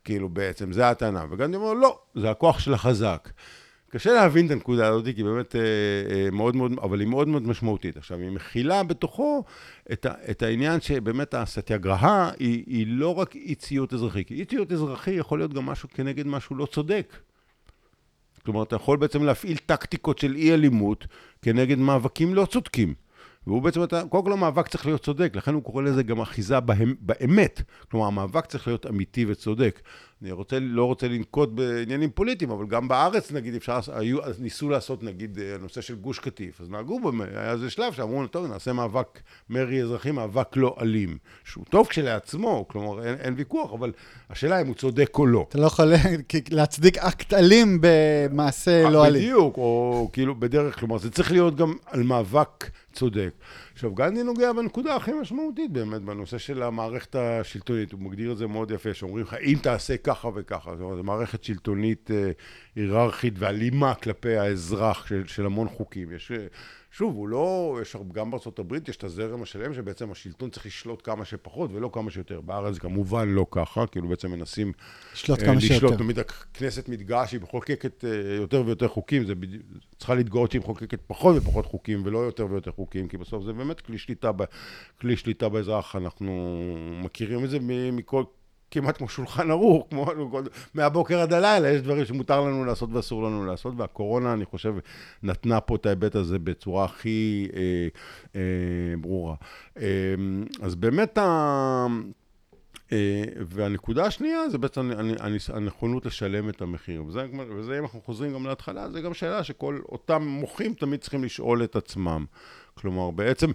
כאילו בעצם, זה הטענה. וגם אני אומר, לא, זה הכוח של החזק. קשה להבין את הנקודה הזאת, כי באמת אה, אה, מאוד מאוד, אבל היא מאוד מאוד משמעותית. עכשיו, היא מכילה בתוכו את, ה, את העניין שבאמת הסטיאגרהה היא, היא לא רק אי ציות אזרחי, כי אי ציות אזרחי יכול להיות גם משהו כנגד משהו לא צודק. כלומר, אתה יכול בעצם להפעיל טקטיקות של אי אלימות כנגד מאבקים לא צודקים. והוא בעצם, קודם כל המאבק צריך להיות צודק, לכן הוא קורא לזה גם אחיזה בהם, באמת. כלומר, המאבק צריך להיות אמיתי וצודק. אני רוצה, לא רוצה לנקוט בעניינים פוליטיים, אבל גם בארץ, נגיד, אפשר, היו, ניסו לעשות, נגיד, הנושא של גוש קטיף. אז נהגו, היה איזה שלב שאמרו, טוב, נעשה מאבק מרי אזרחי, מאבק לא אלים. שהוא טוב כשלעצמו, כלומר, אין, אין ויכוח, אבל השאלה אם הוא צודק או לא. אתה לא יכול להצדיק אקט אלים במעשה לא אלים. בדיוק, או כאילו בדרך, כלומר, זה צריך להיות גם על מאבק צודק. עכשיו, גנדי נוגע בנקודה הכי משמעותית באמת, בנושא של המערכת השלטונית, הוא מגדיר את זה מאוד יפה, שאומרים לך, אם תעשה ככה וככה, זאת אומרת, זו מערכת שלטונית אה, היררכית ואלימה כלפי האזרח של, של המון חוקים. יש... אה, שוב, הוא לא, יש גם בארצות הברית יש את הזרם השלם שבעצם השלטון צריך לשלוט כמה שפחות ולא כמה שיותר. בארץ כמובן לא ככה, כאילו בעצם מנסים לשלוט כמה לשלוט. שיותר. תמיד הכנסת מתגאה שהיא מחוקקת יותר ויותר חוקים, זה בדיוק, צריכה להתגאות שהיא מחוקקת פחות ופחות חוקים ולא יותר ויותר חוקים, כי בסוף זה באמת כלי שליטה, ב, כלי שליטה באזרח, אנחנו מכירים את זה מכל... כמעט כמו שולחן ערוך, כמו מהבוקר עד הלילה, יש דברים שמותר לנו לעשות ואסור לנו לעשות, והקורונה, אני חושב, נתנה פה את ההיבט הזה בצורה הכי אה, אה, ברורה. אה, אז באמת, ה... אה, והנקודה השנייה זה בעצם הנכונות לשלם את המחיר. וזה, וזה, אם אנחנו חוזרים גם להתחלה, זה גם שאלה שכל אותם מוחים תמיד צריכים לשאול את עצמם. כלומר, בעצם,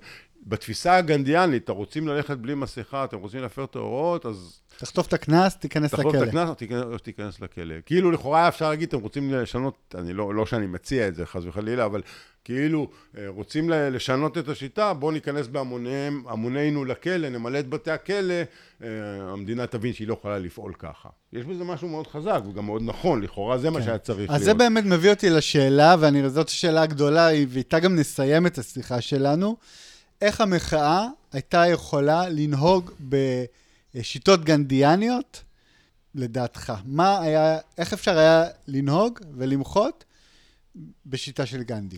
בתפיסה הגנדיאנית, רוצים ללכת בלי מסכה, אתם רוצים להפר את ההוראות, אז... תחטוף את הקנס, תיכנס לכלא. תחטוף את הקנס, או תיכנס לכלא. כאילו, לכאורה אפשר להגיד, אתם רוצים לשנות, אני לא, לא שאני מציע את זה, חס וחלילה, אבל כאילו, אה, רוצים לשנות את השיטה, בואו ניכנס בהמונינו לכלא, נמלא את בתי הכלא, אה, המדינה תבין שהיא לא יכולה לפעול ככה. יש בזה משהו מאוד חזק וגם מאוד נכון, לכאורה זה כן. מה שהיה צריך אז להיות. אז זה באמת מביא אותי לשאלה, ואני, זאת השאלה הגדולה, ואיתה גם נסיים את השיחה שלנו. איך המחאה הייתה יכולה לנהוג בשיטות גנדיאניות, לדעתך? מה היה, איך אפשר היה לנהוג ולמחות בשיטה של גנדי,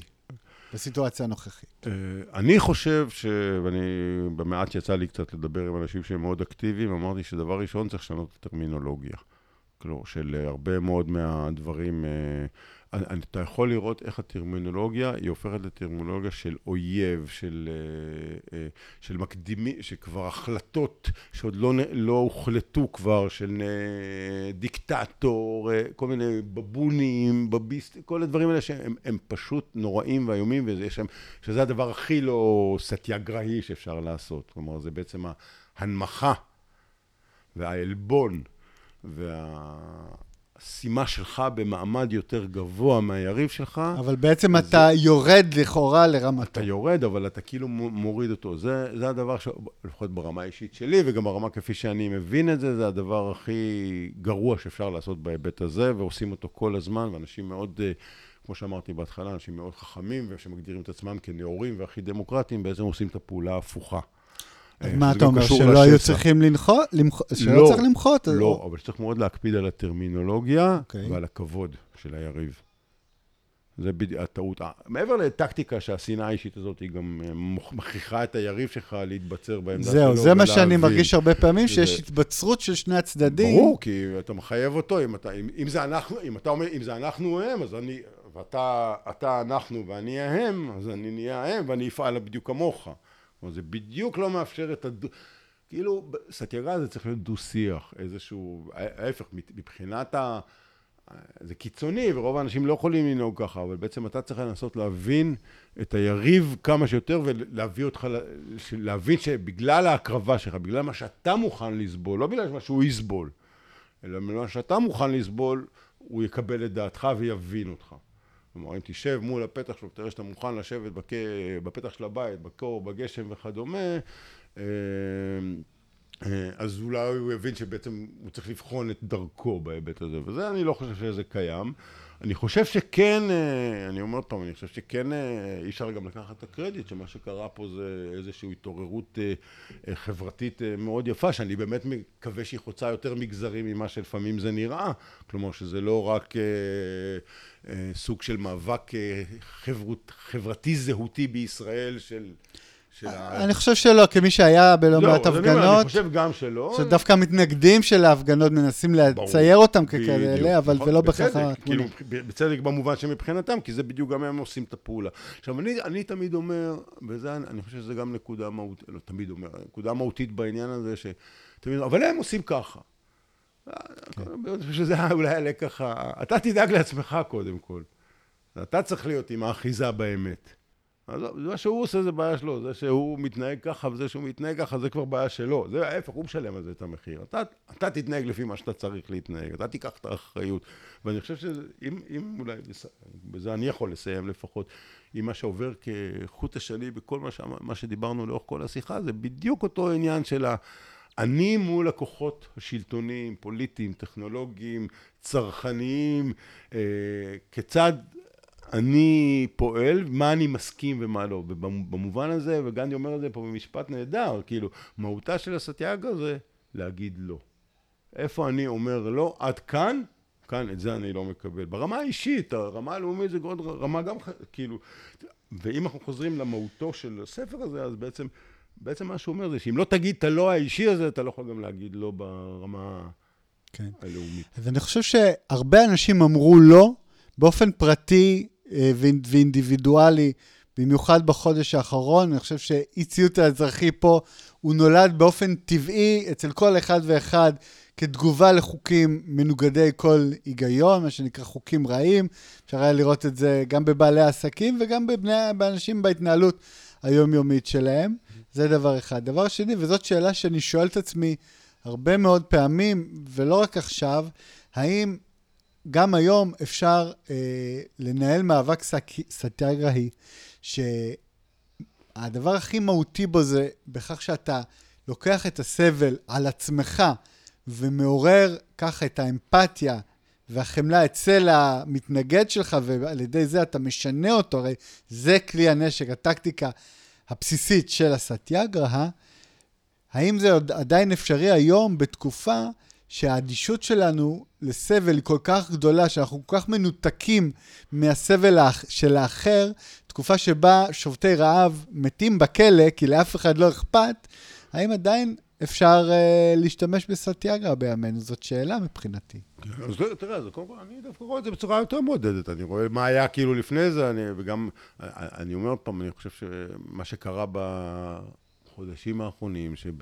בסיטואציה הנוכחית? אה, אני חושב ש... ואני, במעט יצא לי קצת לדבר עם אנשים שהם מאוד אקטיביים, אמרתי שדבר ראשון צריך לשנות את הטרמינולוגיה. כלומר, של הרבה מאוד מהדברים... אה, אתה יכול לראות איך הטרמינולוגיה היא הופכת לטרמינולוגיה של אויב, של, אה, אה, של מקדימי, שכבר החלטות שעוד לא, לא הוחלטו כבר, של אה, דיקטטור, כל מיני בבונים, בביסט, כל הדברים האלה שהם פשוט נוראים ואיומים, וזה, שזה הדבר הכי לא סטיאגראי שאפשר לעשות. כלומר, זה בעצם ההנמכה והעלבון וה... השימה שלך במעמד יותר גבוה מהיריב שלך. אבל בעצם אתה זה... יורד לכאורה לרמתו. אתה יורד, אבל אתה כאילו מוריד אותו. זה, זה הדבר, ש... לפחות ברמה האישית שלי, וגם ברמה כפי שאני מבין את זה, זה הדבר הכי גרוע שאפשר לעשות בהיבט הזה, ועושים אותו כל הזמן, ואנשים מאוד... אה, כמו שאמרתי בהתחלה, אנשים מאוד חכמים, ושמגדירים את עצמם כנאורים והכי דמוקרטיים, בעצם עושים את הפעולה ההפוכה. אז מה אתה אומר, שלא היו צריכים למחות? שלא לא, צריך למחות? לא, אבל צריך מאוד להקפיד על הטרמינולוגיה אוקיי. ועל הכבוד של היריב. זה בדיוק הטעות. מעבר לטקטיקה שהשנאה האישית הזאת, היא גם אה, מכריחה את היריב שלך להתבצר בעמדה שלו. זהו, זה מה שאני מרגיש הרבה פעמים, שיש התבצרות של שני הצדדים. ברור, כי אתה מחייב אותו, אם, אתה, אם, אם זה אנחנו, אם אתה אומר, אם זה אנחנו הם, אז אני, ואתה אתה אנחנו ואני ההם, אז אני נהיה ההם ואני אפעל בדיוק כמוך. כלומר, זה בדיוק לא מאפשר את הדו... כאילו, סטיאגרה זה צריך להיות דו-שיח, איזשהו... ההפך, מבחינת ה... זה קיצוני, ורוב האנשים לא יכולים לנהוג ככה, אבל בעצם אתה צריך לנסות להבין את היריב כמה שיותר, ולהביא אותך, להבין שבגלל ההקרבה שלך, בגלל מה שאתה מוכן לסבול, לא בגלל מה שהוא יסבול, אלא בגלל מה שאתה מוכן לסבול, הוא יקבל את דעתך ויבין אותך. כלומר, אם תשב מול הפתח שלו, תראה שאתה מוכן לשבת. בפתח של הבית, בקור, בגשם וכדומה, אה, אז אולי הוא יבין שבעצם הוא צריך לבחון את דרכו בהיבט הזה, וזה אני לא חושב שזה קיים. אני חושב שכן, אה, אני אומר פעם, אני חושב שכן אה, אי אפשר גם לקחת את הקרדיט שמה שקרה פה זה איזושהי התעוררות חברתית מאוד יפה, שאני באמת מקווה שהיא חוצה יותר מגזרים ממה שלפעמים זה נראה, כלומר שזה לא רק סוג של מאבק חברתי זהותי בישראל של אני חושב שלא, כמי שהיה בלא מעט הפגנות. לא, אני חושב גם שלא. שדווקא המתנגדים של ההפגנות מנסים לצייר אותם ככאלה, אבל זה לא בהכרח. כאילו, בצדק במובן שמבחינתם, כי זה בדיוק גם הם עושים את הפעולה. עכשיו, אני תמיד אומר, וזה, אני חושב שזה גם נקודה מהותית, לא תמיד אומר, נקודה מהותית בעניין הזה, שתמיד, אבל הם עושים ככה. כן. אני חושב שזה אולי הלקח, אתה תדאג לעצמך קודם כל. אתה צריך להיות עם האחיזה באמת. אז מה שהוא עושה זה בעיה שלו, זה שהוא מתנהג ככה וזה שהוא מתנהג ככה זה כבר בעיה שלו, זה ההפך, הוא משלם על זה את המחיר. אתה, אתה תתנהג לפי מה שאתה צריך להתנהג, אתה תיקח את האחריות. ואני חושב שאם אם אולי, בזה אני יכול לסיים לפחות, עם מה שעובר כחוט השני בכל מה, ש, מה שדיברנו לאורך כל השיחה, זה בדיוק אותו עניין של ה... אני מול הכוחות השלטוניים, פוליטיים, טכנולוגיים, צרכניים, אה, כיצד אני פועל, מה אני מסכים ומה לא. ובמובן הזה, וגנדי אומר את זה פה במשפט נהדר, כאילו, מהותה של הסטיאגה זה להגיד לא. איפה אני אומר לא, עד כאן, כאן את זה אני לא מקבל. ברמה האישית, הרמה הלאומית זה עוד רמה גם, כאילו, ואם אנחנו חוזרים למהותו של הספר הזה, אז בעצם, בעצם מה שהוא אומר זה שאם לא תגיד את הלא האישי הזה, אתה לא יכול גם להגיד לא ברמה כן. הלאומית. אז אני חושב שהרבה אנשים אמרו לא באופן פרטי ואינדיבידואלי, במיוחד בחודש האחרון. אני חושב שאי ציות האזרחי פה, הוא נולד באופן טבעי אצל כל אחד ואחד כתגובה לחוקים מנוגדי כל היגיון, מה שנקרא חוקים רעים. אפשר היה לראות את זה גם בבעלי העסקים וגם בבני, באנשים בהתנהלות היומיומית שלהם. זה דבר אחד. דבר שני, וזאת שאלה שאני שואל את עצמי הרבה מאוד פעמים, ולא רק עכשיו, האם גם היום אפשר אה, לנהל מאבק סטיאגראי, שהדבר הכי מהותי בו זה בכך שאתה לוקח את הסבל על עצמך ומעורר ככה את האמפתיה והחמלה אצל המתנגד שלך, ועל ידי זה אתה משנה אותו, הרי זה כלי הנשק, הטקטיקה הבסיסית של הסטיאגרה, האם זה עדיין אפשרי היום בתקופה שהאדישות שלנו לסבל היא כל כך גדולה, שאנחנו כל כך מנותקים מהסבל של האחר, תקופה שבה שובתי רעב מתים בכלא, כי לאף אחד לא אכפת, האם עדיין אפשר uh, להשתמש בסטיאגרה בימינו? זאת שאלה מבחינתי. אז תראה, אז קודם כל, אני דווקא רואה את זה בצורה יותר מעודדת. אני רואה מה היה כאילו לפני זה, אני, וגם, אני אומר עוד פעם, אני חושב שמה שקרה בחודשים האחרונים, שב,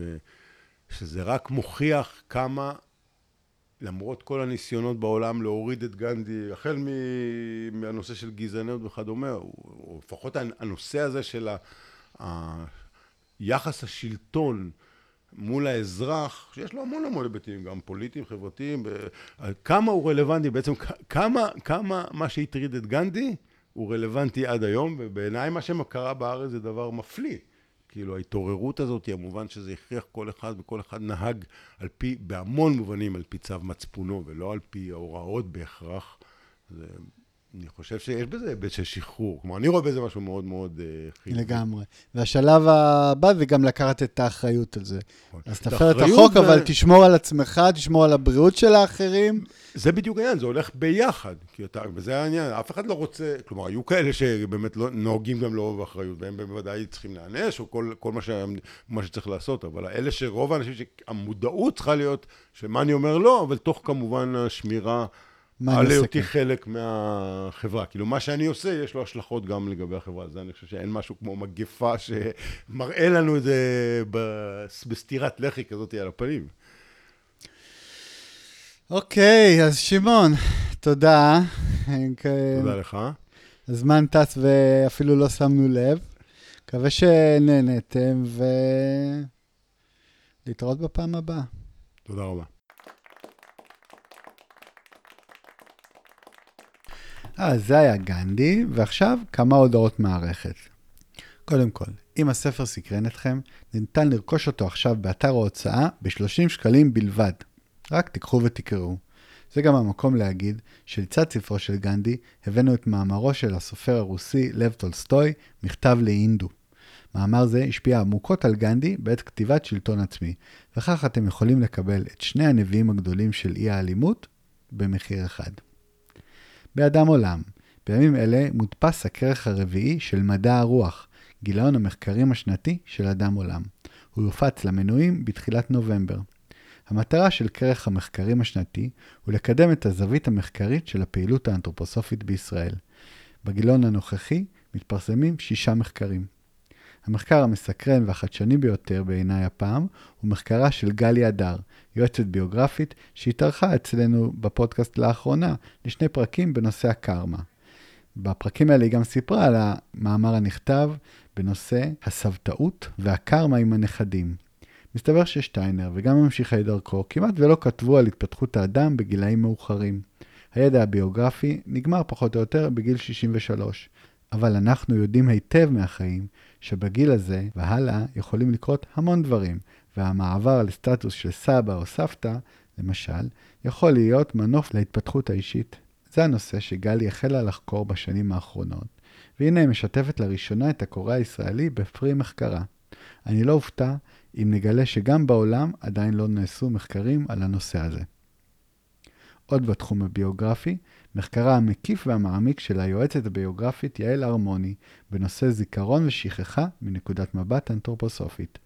שזה רק מוכיח כמה למרות כל הניסיונות בעולם להוריד את גנדי, החל מהנושא של גזענות וכדומה, או לפחות הנושא הזה של יחס השלטון מול האזרח, שיש לו המון המון היבטים, גם פוליטיים, חברתיים, כמה הוא רלוונטי, בעצם כמה, כמה מה שהטריד את גנדי הוא רלוונטי עד היום, ובעיניי מה שקרה בארץ זה דבר מפליא. כאילו ההתעוררות הזאת המובן שזה הכריח כל אחד וכל אחד נהג על פי, בהמון מובנים על פי צו מצפונו ולא על פי ההוראות בהכרח. זה אני חושב שיש בזה היבט של שחרור. כלומר, אני רואה בזה משהו מאוד מאוד uh, חיובי. לגמרי. והשלב הבא זה גם לקחת את האחריות על זה. נכון. אז תפר את החוק, ו... אבל תשמור על עצמך, תשמור על הבריאות של האחרים. זה בדיוק העניין, זה הולך ביחד. כי אתה, וזה העניין, אף אחד לא רוצה, כלומר, היו כאלה שבאמת לא, נוהגים גם לא באחריות, והם בוודאי צריכים להיענש, או כל, כל מה, ש, מה שצריך לעשות, אבל אלה שרוב האנשים, שהמודעות צריכה להיות, שמה אני אומר לא, אבל תוך כמובן השמירה. על היותי חלק מהחברה. כאילו, מה שאני עושה, יש לו השלכות גם לגבי החברה. זה אני חושב שאין משהו כמו מגפה שמראה לנו את זה בסטירת לחי כזאת על הפנים. אוקיי, אז שמעון, תודה. תודה לך. הזמן טס ואפילו לא שמנו לב. מקווה שנהנתם, ולהתראות בפעם הבאה. תודה רבה. אה, זה היה גנדי, ועכשיו כמה הודעות מערכת. קודם כל, אם הספר סקרן אתכם, ניתן לרכוש אותו עכשיו באתר ההוצאה ב-30 שקלים בלבד. רק תיקחו ותקראו. זה גם המקום להגיד שלצד ספרו של גנדי, הבאנו את מאמרו של הסופר הרוסי לב טולסטוי, מכתב לאינדו. מאמר זה השפיע עמוקות על גנדי בעת כתיבת שלטון עצמי, וכך אתם יכולים לקבל את שני הנביאים הגדולים של אי האלימות במחיר אחד. באדם עולם, בימים אלה מודפס הכרך הרביעי של מדע הרוח, גיליון המחקרים השנתי של אדם עולם. הוא יופץ למנויים בתחילת נובמבר. המטרה של כרך המחקרים השנתי הוא לקדם את הזווית המחקרית של הפעילות האנתרופוסופית בישראל. בגיליון הנוכחי מתפרסמים שישה מחקרים. המחקר המסקרן והחדשני ביותר בעיניי הפעם הוא מחקרה של גלי הדר, יועצת ביוגרפית שהתארחה אצלנו בפודקאסט לאחרונה לשני פרקים בנושא הקרמה. בפרקים האלה היא גם סיפרה על המאמר הנכתב בנושא הסבתאות והקרמה עם הנכדים. מסתבר ששטיינר וגם ממשיכי דרכו כמעט ולא כתבו על התפתחות האדם בגילאים מאוחרים. הידע הביוגרפי נגמר פחות או יותר בגיל 63, אבל אנחנו יודעים היטב מהחיים שבגיל הזה והלאה יכולים לקרות המון דברים, והמעבר לסטטוס של סבא או סבתא, למשל, יכול להיות מנוף להתפתחות האישית. זה הנושא שגלי החלה לחקור בשנים האחרונות, והנה היא משתפת לראשונה את הקורא הישראלי בפרי מחקרה. אני לא אופתע אם נגלה שגם בעולם עדיין לא נעשו מחקרים על הנושא הזה. עוד בתחום הביוגרפי, מחקרה המקיף והמעמיק של היועצת הביוגרפית יעל הרמוני בנושא זיכרון ושכחה מנקודת מבט אנתרופוסופית.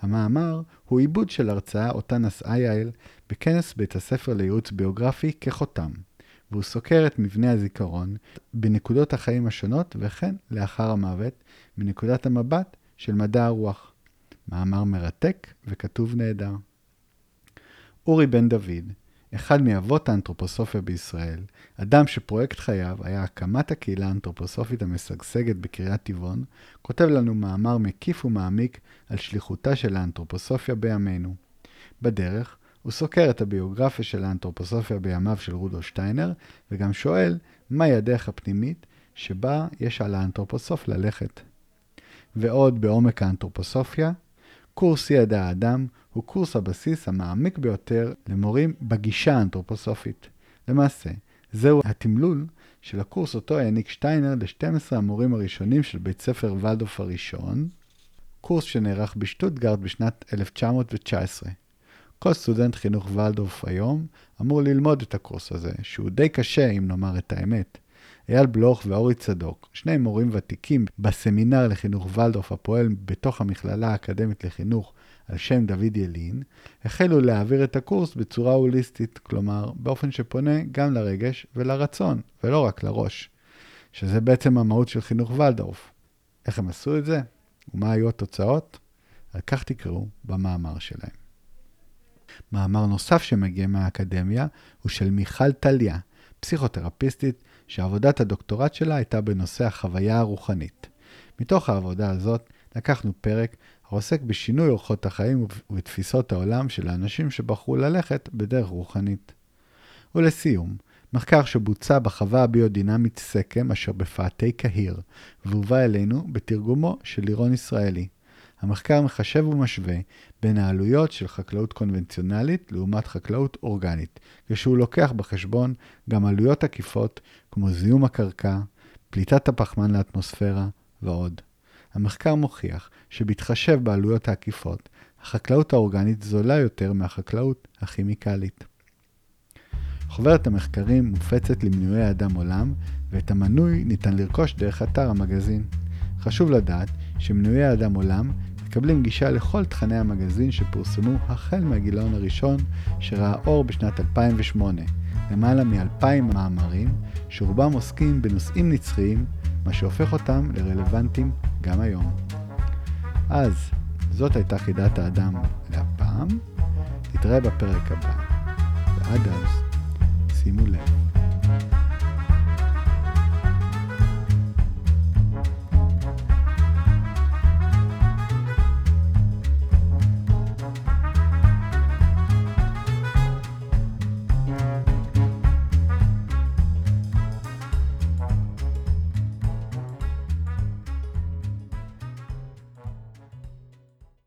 המאמר הוא עיבוד של הרצאה אותה נשאה יעל בכנס בית הספר לייעוץ ביוגרפי כחותם, והוא סוקר את מבנה הזיכרון בנקודות החיים השונות וכן לאחר המוות מנקודת המבט של מדע הרוח. מאמר מרתק וכתוב נהדר. אורי בן דוד, אחד מאבות האנתרופוסופיה בישראל, אדם שפרויקט חייו היה הקמת הקהילה האנתרופוסופית המשגשגת בקריית טבעון, כותב לנו מאמר מקיף ומעמיק על שליחותה של האנתרופוסופיה בימינו. בדרך, הוא סוקר את הביוגרפיה של האנתרופוסופיה בימיו של רודו שטיינר, וגם שואל מהי הדרך הפנימית שבה יש על האנתרופוסוף ללכת. ועוד בעומק האנתרופוסופיה, קורס ידע האדם הוא קורס הבסיס המעמיק ביותר למורים בגישה האנתרופוסופית. למעשה, זהו התמלול של הקורס אותו העניק שטיינר ל-12 המורים הראשונים של בית ספר ולדוף הראשון, קורס שנערך בשטוטגרד בשנת 1919. כל סטודנט חינוך ולדוף היום אמור ללמוד את הקורס הזה, שהוא די קשה אם נאמר את האמת. אייל בלוך ואורי צדוק, שני מורים ותיקים בסמינר לחינוך ולדורף הפועל בתוך המכללה האקדמית לחינוך על שם דוד ילין, החלו להעביר את הקורס בצורה הוליסטית, כלומר באופן שפונה גם לרגש ולרצון, ולא רק לראש, שזה בעצם המהות של חינוך ולדורף. איך הם עשו את זה? ומה היו התוצאות? על כך תקראו במאמר שלהם. מאמר נוסף שמגיע מהאקדמיה הוא של מיכל טליה, פסיכותרפיסטית שעבודת הדוקטורט שלה הייתה בנושא החוויה הרוחנית. מתוך העבודה הזאת לקחנו פרק העוסק בשינוי אורחות החיים ובתפיסות העולם של האנשים שבחרו ללכת בדרך רוחנית. ולסיום, מחקר שבוצע בחווה הביודינמית סקם אשר בפאתי קהיר, והובא אלינו בתרגומו של לירון ישראלי. המחקר מחשב ומשווה בין העלויות של חקלאות קונבנציונלית לעומת חקלאות אורגנית, כשהוא לוקח בחשבון גם עלויות עקיפות כמו זיהום הקרקע, פליטת הפחמן לאטמוספירה ועוד. המחקר מוכיח שבהתחשב בעלויות העקיפות, החקלאות האורגנית זולה יותר מהחקלאות הכימיקלית. חוברת המחקרים מופצת למנויי אדם עולם, ואת המנוי ניתן לרכוש דרך אתר המגזין. חשוב לדעת שמנויי אדם עולם מקבלים גישה לכל תכני המגזין שפורסמו החל מהגיליון הראשון שראה אור בשנת 2008, למעלה מ-2,000 מאמרים שרובם עוסקים בנושאים נצחיים, מה שהופך אותם לרלוונטיים גם היום. אז, זאת הייתה חידת האדם להפעם, נתראה בפרק הבא, ועד אז, שימו לב.